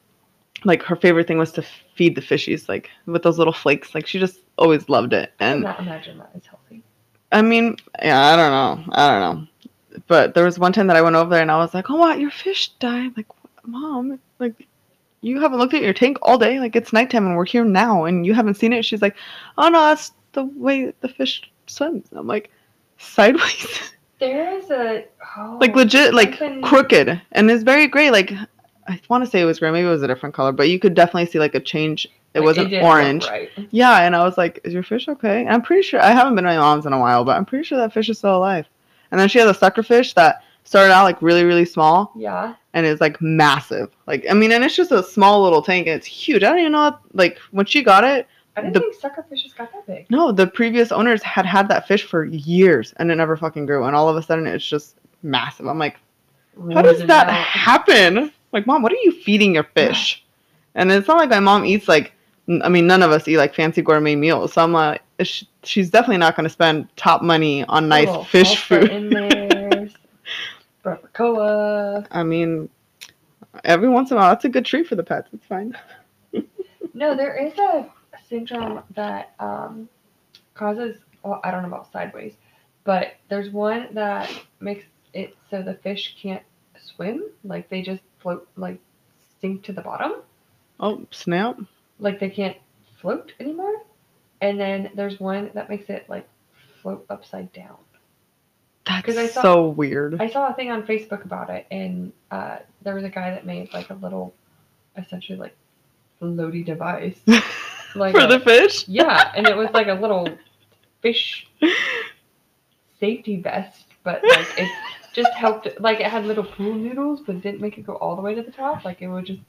Like her favorite thing was to feed the fishies like with those little flakes. Like she just always loved it. And cannot imagine that is healthy. I mean, yeah, I don't know. I don't know. But there was one time that I went over there and I was like, "Oh, what? Your fish died." Like, "Mom, like you haven't looked at your tank all day. Like it's nighttime and we're here now and you haven't seen it." She's like, "Oh no, that's the way the fish swims." I'm like, "Sideways." There is a oh, like legit like something- crooked and it's very gray like I want to say it was gray, maybe it was a different color, but you could definitely see like a change. It like, wasn't didn't orange. Right. Yeah, and I was like, "Is your fish okay?" And I'm pretty sure I haven't been to my mom's in a while, but I'm pretty sure that fish is still alive. And then she has a sucker fish that started out like really, really small Yeah. and is like massive. Like I mean, and it's just a small little tank and it's huge. I don't even know. What, like when she got it, I didn't The- think sucker fishes got that big. no, the previous owners had had that fish for years and it never fucking grew. And all of a sudden, it's just massive. I'm like, how does that happen? Like, mom, what are you feeding your fish? And it's not like my mom eats like, I mean, none of us eat like fancy gourmet meals. So I'm like, sh- she's definitely not going to spend top money on nice Little fish food. Barbacoa. I mean, every once in a while, that's a good treat for the pets. It's fine. No, there is a syndrome that um, causes. Well, I don't know about sideways, but there's one that makes it so the fish can't swim. Like they just float, like sink to the bottom. Oh, snap. Like they can't float anymore. And then there's one that makes it like float upside down. That's I saw- so weird. I saw a thing on Facebook about it, and uh, there was a guy that made like a little, essentially like, floaty device. Like for a- the fish? Yeah, and it was like a little fish safety vest, but like it just helped. Like it had little pool noodles, but didn't make it go all the way to the top. Like it would just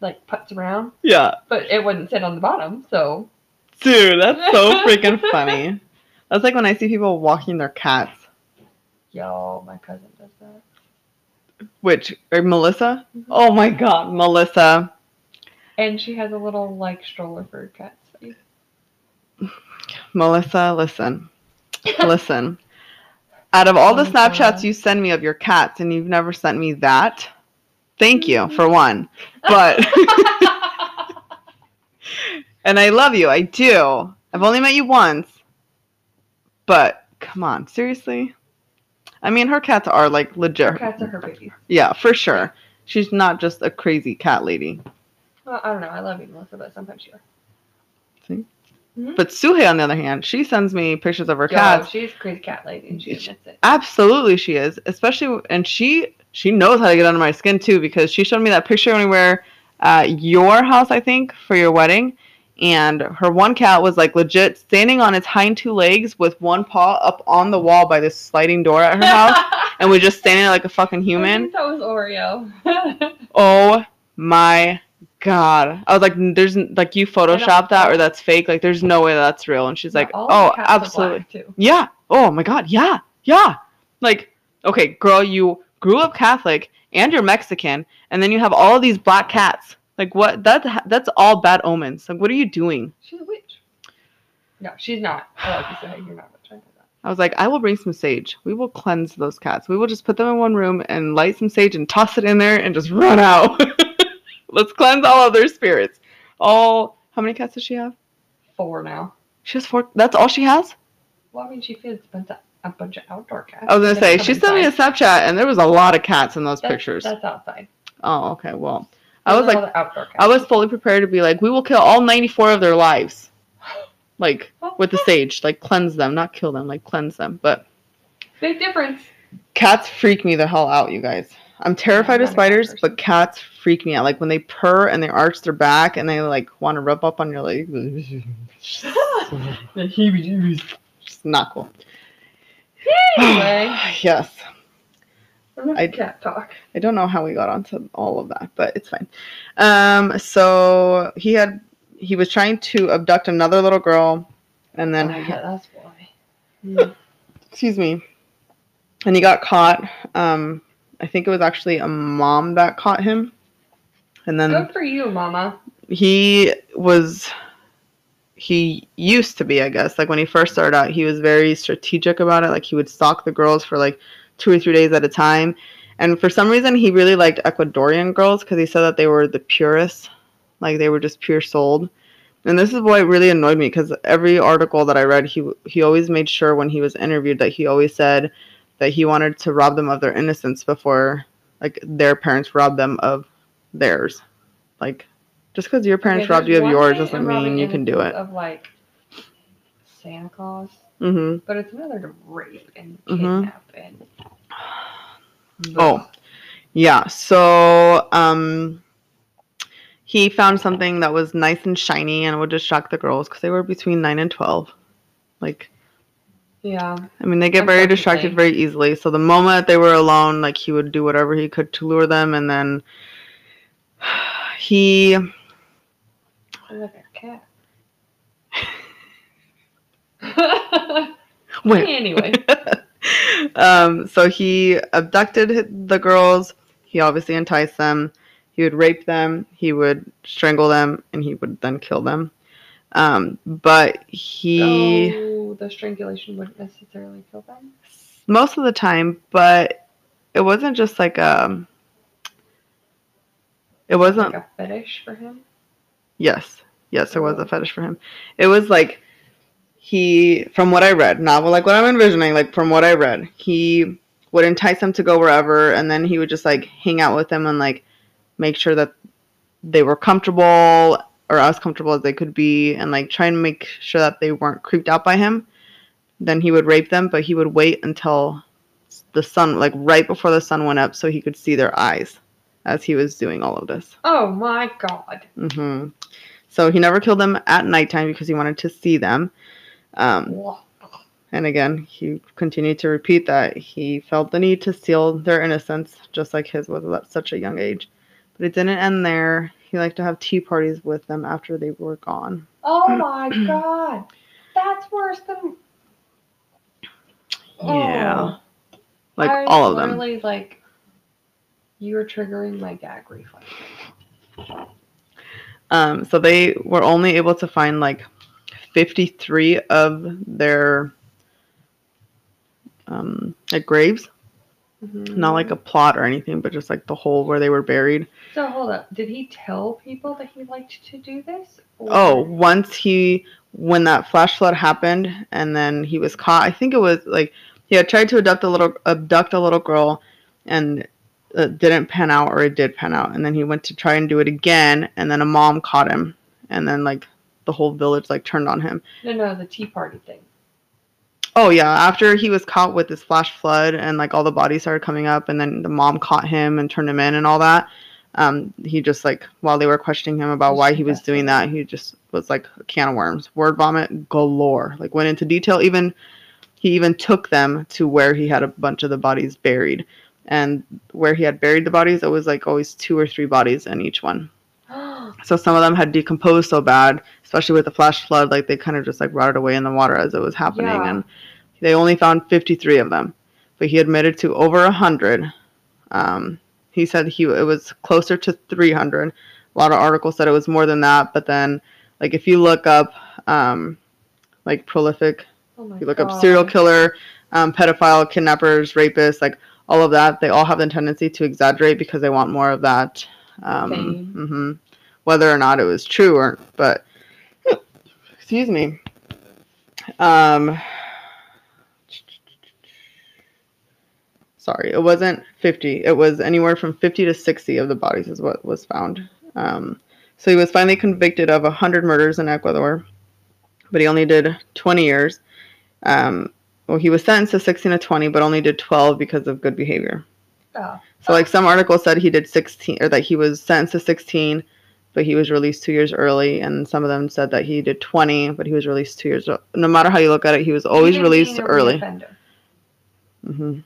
like putz around, Yeah. but it wouldn't sit on the bottom. So Dude, that's so freaking funny. That's like when I see people walking their cats. yo, my cousin does that, Which, or Melissa? Mm-hmm. Oh my god, Melissa. and she has a little like stroller for cats. Melissa, listen. Listen. Out of all the Oh Snapchats you send me of your cats, and you've never sent me that, thank you mm. for one. But and I love you, I do. I've only met you once, but come on, seriously. I mean, her cats are like legit. Her cats are her babies. Yeah, for sure. She's not just a crazy cat lady. Well, I don't know. I love you, Melissa, but sometimes you are. Mm-hmm. But Suhei, on the other hand, she sends me pictures of her Yo, cats. she's crazy cat lady, and she admits it. Absolutely, she is. Especially, and she she knows how to get under my skin too because she showed me that picture when we were at your house, I think, for your wedding. And her one cat was like legit standing on its hind two legs with one paw up on the wall by this sliding door at her house, and was just standing there like a fucking I human. that was Oreo. Oh my god! I was like, "There's like you photoshopped that or that's fake. Like, there's no way that's real." And she's like, "Oh, the cats are absolutely." Yeah. Oh my god. Yeah. Yeah. Like, okay, girl, you grew up Catholic and you're Mexican, and then you have all these black cats. Like, what? That's that's all bad omens. Like, what are you doing? She's a witch. No, she's not. I love you, hey, you're not witch. I know that. I was like, I will bring some sage. We will cleanse those cats. We will just put them in one room and light some sage and toss it in there and just run out. Let's cleanse all other spirits. All how many cats does she have? Four now. She has four. That's all she has. Well, I mean, she feeds a bunch of, a bunch of outdoor cats. I was gonna say she sent me a. Snapchat and there was a lot of cats in those That's- pictures. That's outside. Oh, okay. Well, I was like, outdoor cats. I was fully prepared to be like, we will kill all 94 of their lives. Like, with the sage. Like, cleanse them. Not kill them, like, cleanse them. But Big difference. cats freak me the hell out, you guys. I'm terrified I'm of not a cat spiders, but cats freak me out. Like, when they purr and they arch their back and they, like, want to rub up on your leg. The heebie-jeebies. It's not cool. Anyway, yes. enough I- cat talk. I don't know how we got onto all of that, but it's fine. Um, so he had he was trying to abduct another little girl, and then oh, yeah, that's why. excuse me, and he got caught. Um, I think it was actually a mom that caught him, and then Good for you, Mama. he was he used to be i guess. Like when he first started out he was very strategic about it. Like he would stalk the girls for like two or three days at a time. And for some reason he really liked ecuadorian girls because he said that they were the purest. Like they were just pure souled. And this is what really annoyed me because every article that i read he he always made sure when he was interviewed that he always said that he wanted to rob them of their innocence before like their parents robbed them of theirs like just because your parents Okay, robbed you of yours doesn't mean you can do it. Of like Santa Claus, hmm but it's another to rape and Mhm. kidnap and. Oh, yeah. So, um, he found something that was nice and shiny and would distract the girls because they were between nine and twelve. Like, Yeah. I mean, they get very distracted very easily. So the moment they were alone, like he would do whatever he could to lure them, and then he I like a cat. wait. anyway, um, so he abducted the girls. He obviously enticed them. He would rape them. He would strangle them, and he would then kill them. Um, but he so the strangulation wouldn't necessarily kill them. most of the time, but it wasn't just like um. It wasn't. like a fetish for him. Yes. Yes, there was a Oh. fetish for him. It was like he from what I read, not like what I'm envisioning, like from what I read, he would entice them to go wherever and then he would just like hang out with them and like make sure that they were comfortable or as comfortable as they could be and like try and make sure that they weren't creeped out by him. Then he would rape them, but he would wait until the sun like right before the sun went up so he could see their eyes as he was doing all of this. Oh my god. mm-hmm. So he never killed them at nighttime because he wanted to see them. Um, and again, he continued to repeat that he felt the need to steal their innocence, just like his was at such a young age. But it didn't end there. He liked to have tea parties with them after they were gone. Oh my god. That's worse than. Yeah. Like I all of them. Literally, like, you are triggering my gag reflex. Um, so they were only able to find like 53 of their um, like graves, Mhm. not like a plot or anything, but just like the hole where they were buried. So hold up. Did he tell people that he liked to do this? Or- Oh, once he when that flash flood happened and then he was caught. I think it was like he had tried to abduct a little abduct a little girl and it didn't pan out or it did pan out and then he went to try and do it again and then a mom caught him and then like the whole village like turned on him. no, no, the Tea Party thing. Oh yeah, after he was caught with this flash flood and like all the bodies started coming up and then the mom caught him and turned him in and all that. Um, he just like while they were questioning him about why he was doing that, he just was like a can of worms. Word vomit galore. Like went into detail. Even he even took them to where he had a bunch of the bodies buried. And where he had buried the bodies, it was like always two or three bodies in each one. So some of them had decomposed so bad, especially with the flash flood, like they kind of just like rotted away in the water as it was happening. Yeah. And they only found 53 of them, but he admitted to over a 100. Um, he said he it was closer to 300. A lot of articles said it was more than that, but then like if you look up um, like prolific, oh if you look up serial killer, um, pedophile, kidnappers, rapists, like all of that, they all have the tendency to exaggerate because they want more of that. Um, Fame. hmm Whether or not it was true or, but excuse me. Um, sorry, it wasn't 50. It was anywhere from 50 to 60 of the bodies is what was found. Um, so he was finally convicted of 100 murders in Ecuador, but he only did 20 years. Um, well, he was sentenced to 16 to 20, but only did 12 because of good behavior. Oh. So, like some articles said, he did 16, or that he was sentenced to 16, but he was released two years early, and some of them said that he did 20, but he was released two years. No matter how you look at it, he was always Even released early. reoffender.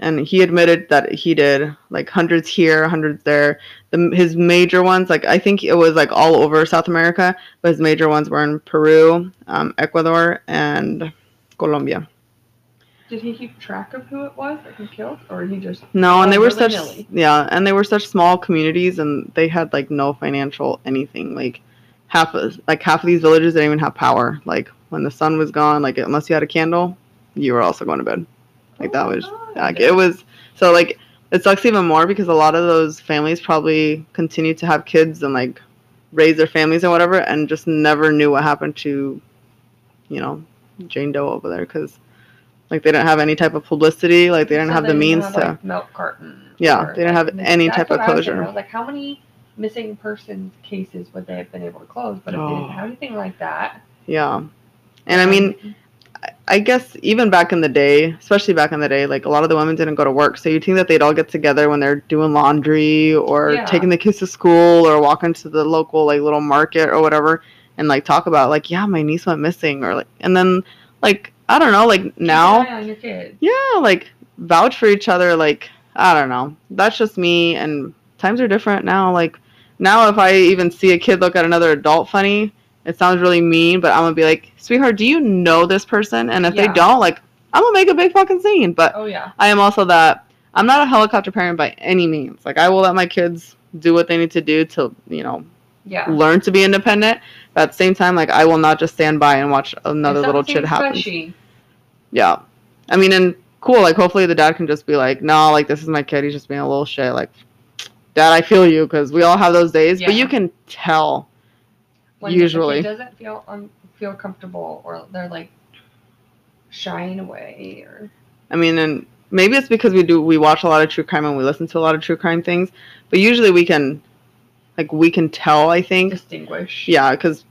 And he admitted that he did like hundreds here, hundreds there. The, his major ones, like I think it was like all over South America, but his major ones were in Peru, um, Ecuador, and Colombia. Did he keep track of who it was that he killed, or he just? No, and they were such willy-nilly. yeah, and they were such small communities, and they had like no financial anything. Like half of like half of these villages didn't even have power. Like when the sun was gone, like unless you had a candle, you were also going to bed. Like Oh that was like it was so like it sucks even more because a lot of those families probably continue to have kids and like raise their families and whatever, and just never knew what happened to, you know, Jane Doe over there because. Like they didn't have any type of publicity. Like they didn't So have the means have, to. like, milk carton. Yeah, they didn't have any type of I was thinking. closure. I was like, how many missing persons cases would they have been able to close? But if they Oh. didn't have anything like that, Yeah. And I mean, um, I- guess even back in the day, especially back in the day, like a lot of the women didn't go to work. So you'd think that they'd all get together when they're doing laundry or Yeah. taking the kids to school or walking to the local like little market or whatever and like talk about like, yeah, my niece went missing or like and then like I don't know, like now on your kids. yeah, like vouch for each other. Like, I don't know. That's just me. And times are different now. Like, now if I even see a kid look at another adult funny, it sounds really mean, but I'm to be like, sweetheart, do you know this person? And if they don't, like, I'm to make a big fucking scene. But Oh yeah, I am also that I'm not a helicopter parent by any means. Like, I will let my kids do what they need to do to, you know, yeah. learn to be independent. But at the same time, like, I will not just stand by and watch another little shit happen. fishy, Yeah. I mean, and cool. Like, hopefully the dad can just be like, no, like, this is my kid. He's just being a little shit. Like, dad, I feel you because we all have those days. But you can tell. When Usually. doesn't feel um, feel comfortable, or they're like shying away, or I mean, and maybe it's because we do, we watch a lot of true crime and we listen to a lot of true crime things. But usually we can, like, we can tell, I think. distinguish. Yeah, because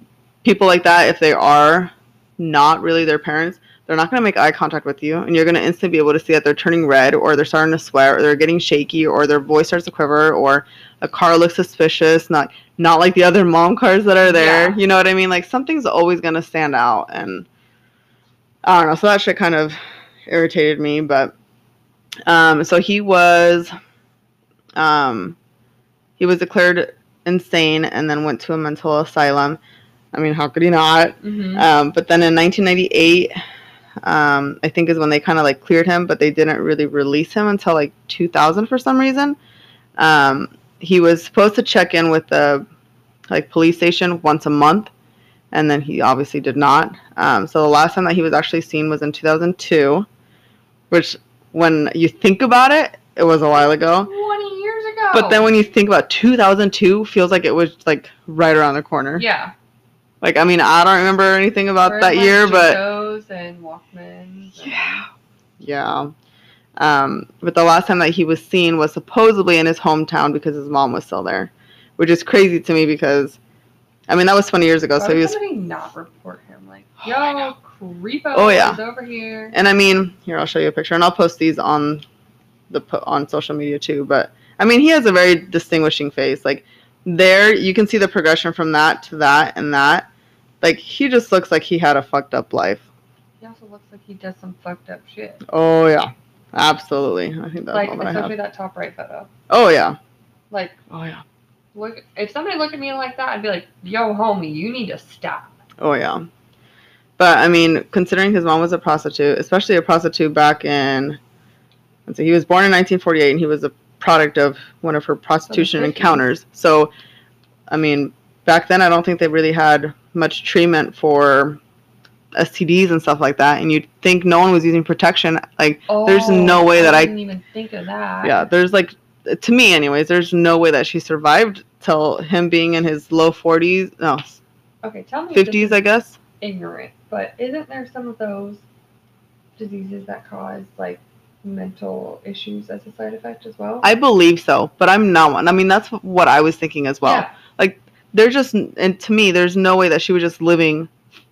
people like that, if they are not really their parents, they're not going to make eye contact with you. And you're going to instantly be able to see that they're turning red or they're starting to sweat or they're getting shaky or their voice starts to quiver or a car looks suspicious, not not like the other mom cars that are there. Yeah. You know what I mean? Like something's always going to stand out. And I don't know. So that shit kind of irritated me. But um, so he was, um, he was declared insane and then went to a mental asylum. I mean, how could he not? hmm Um, but then in 1998, um, I think is when they kind of like cleared him, but they didn't really release him until like 2000 for some reason. Um, he was supposed to check in with the like police station once a month, and then he obviously did not. Um, so the last time that he was actually seen was in 2002. which when you think about it, it was a while ago. 20 years ago. But then when you think about 2002, feels like it was like right around the corner. yeah, Like I mean, I don't remember anything about We're that in, year, like, but and Walkmans. and- Yeah. Yeah. Um, but the last time that he was seen was supposedly in his hometown because his mom was still there, which is crazy to me because, I mean, that was 20 years ago. Why So he was, somebody not report him? Like, Oh, yo, creepo Oh, yeah. is over here. and I mean, here I'll show you a picture, and I'll post these on the on social media too. But I mean, he has a very distinguishing face. Like there, you can see the progression from that to that and that. Like he just looks like he had a fucked up life. He also looks like he does some fucked up shit. Oh yeah, absolutely. I think that's like, all that especially that top right photo. Oh yeah. Like, Oh yeah. look, if somebody looked at me like that, I'd be like, yo, homie, you need to stop. Oh yeah. But I mean, considering his mom was a prostitute, especially a prostitute back in let's see, he was born in 1948 and he was a product of one of her prostitution encounters. So I mean, back then I don't think they really had much treatment for STDs and stuff like that and you'd think no one was using protection like There's oh, no way that I- Oh, didn't even think of that. yeah, there's like to me anyways, there's no way that she survived till him being in his low 40s, no, Okay, tell me. 50s I guess. ignorant, but isn't there some of those diseases that cause like mental issues as a side effect as well? I believe so, but I'm not one. I mean, that's what I was thinking as well. yeah. There's just, and to me, there's no way that she was just living,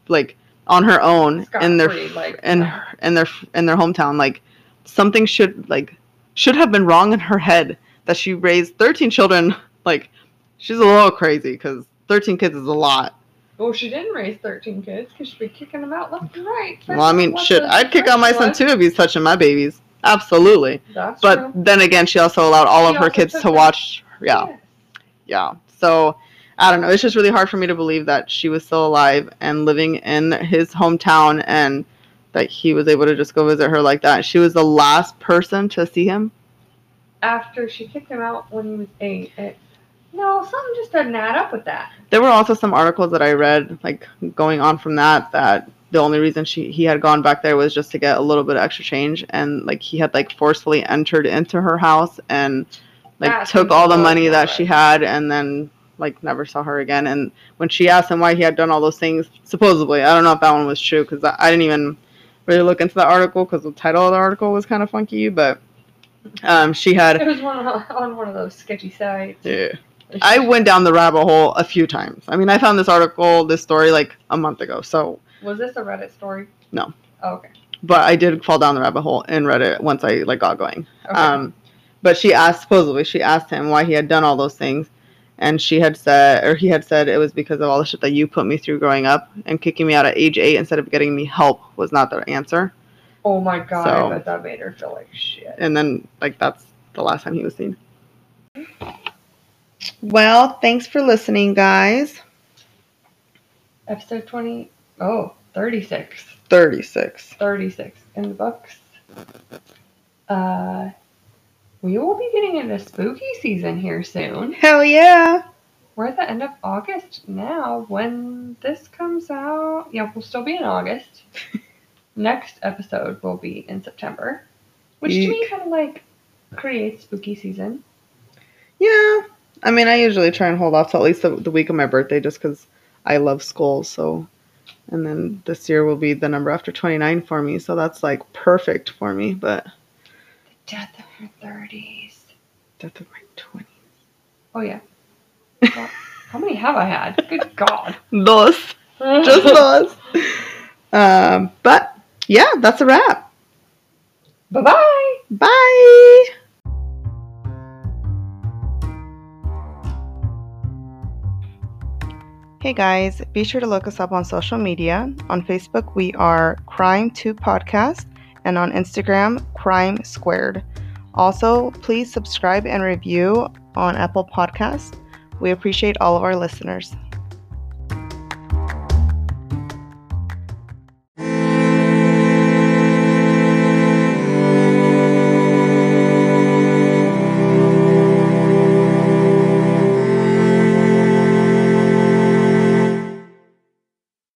like, on her own in their, like, in in their, in their hometown. Like, something should, like, should have been wrong in her head that she raised 13 children. Like, she's a little crazy because 13 kids is a lot. Well, she didn't raise 13 kids because she'd be kicking them out left and right. Well, I mean, shit, I'd kick out my son was. too if he's touching my babies. Absolutely. That's But true. then again, she also allowed all She of her kids to her- watch. Yeah. Yes. yeah so i don't know. It's just really hard for me to believe that she was still alive and living in his hometown and that he was able to just go visit her like that. She was the last person to see him? After she kicked him out when he was eight, it, no, something just doesn't add up with that. there were also some articles that i read like going on from that that the only reason she he had gone back there was just to get a little bit of extra change and like he had like forcefully entered into her house and like That took all the money that she had and then like never saw her again and when she asked him why he had done all those things supposedly i don't know if that one was true because I, I didn't even really look into the article because the title of the article was kind of funky but um she had It was one of, on one of those sketchy sites. yeah. i went down the rabbit hole a few times i mean i found this article this story like a month ago so Was this a Reddit story? No. Oh, okay. but i did fall down the rabbit hole and Reddit once i like got going okay. Um, but she asked, supposedly, she asked him why he had done all those things. And she had said, or he had said, it was because of all the shit that you put me through growing up and kicking me out at age eight instead of getting me help was not the answer. oh my god, so- I that made her feel like shit. And then, like, that's the last time he was seen. Well, thanks for listening, guys. Episode 20, oh, 36. 36. 36 in the books. Uh, we will be getting into spooky season here soon. Hell yeah. We're at the end of August now. When this comes out, yeah, we'll still be in August. Next episode will be in September, which to me kind of like creates spooky season. Yeah. I mean, I usually try and hold off till at least the, the week of my birthday just because I love skulls. So, and then this year will be the number after 29 for me. So that's like perfect for me. But Death of her 30s. death of my 20s. Oh, yeah. How many have I had? Good God. Dos. Just dos. Um, but yeah, that's a wrap. bye bye. Bye. Hey guys, be sure to look us up on social media. On Facebook, we are Crime2 Podcast, and on Instagram, Crime Squared. Also, please subscribe and review on Apple Podcasts. We appreciate all of our listeners.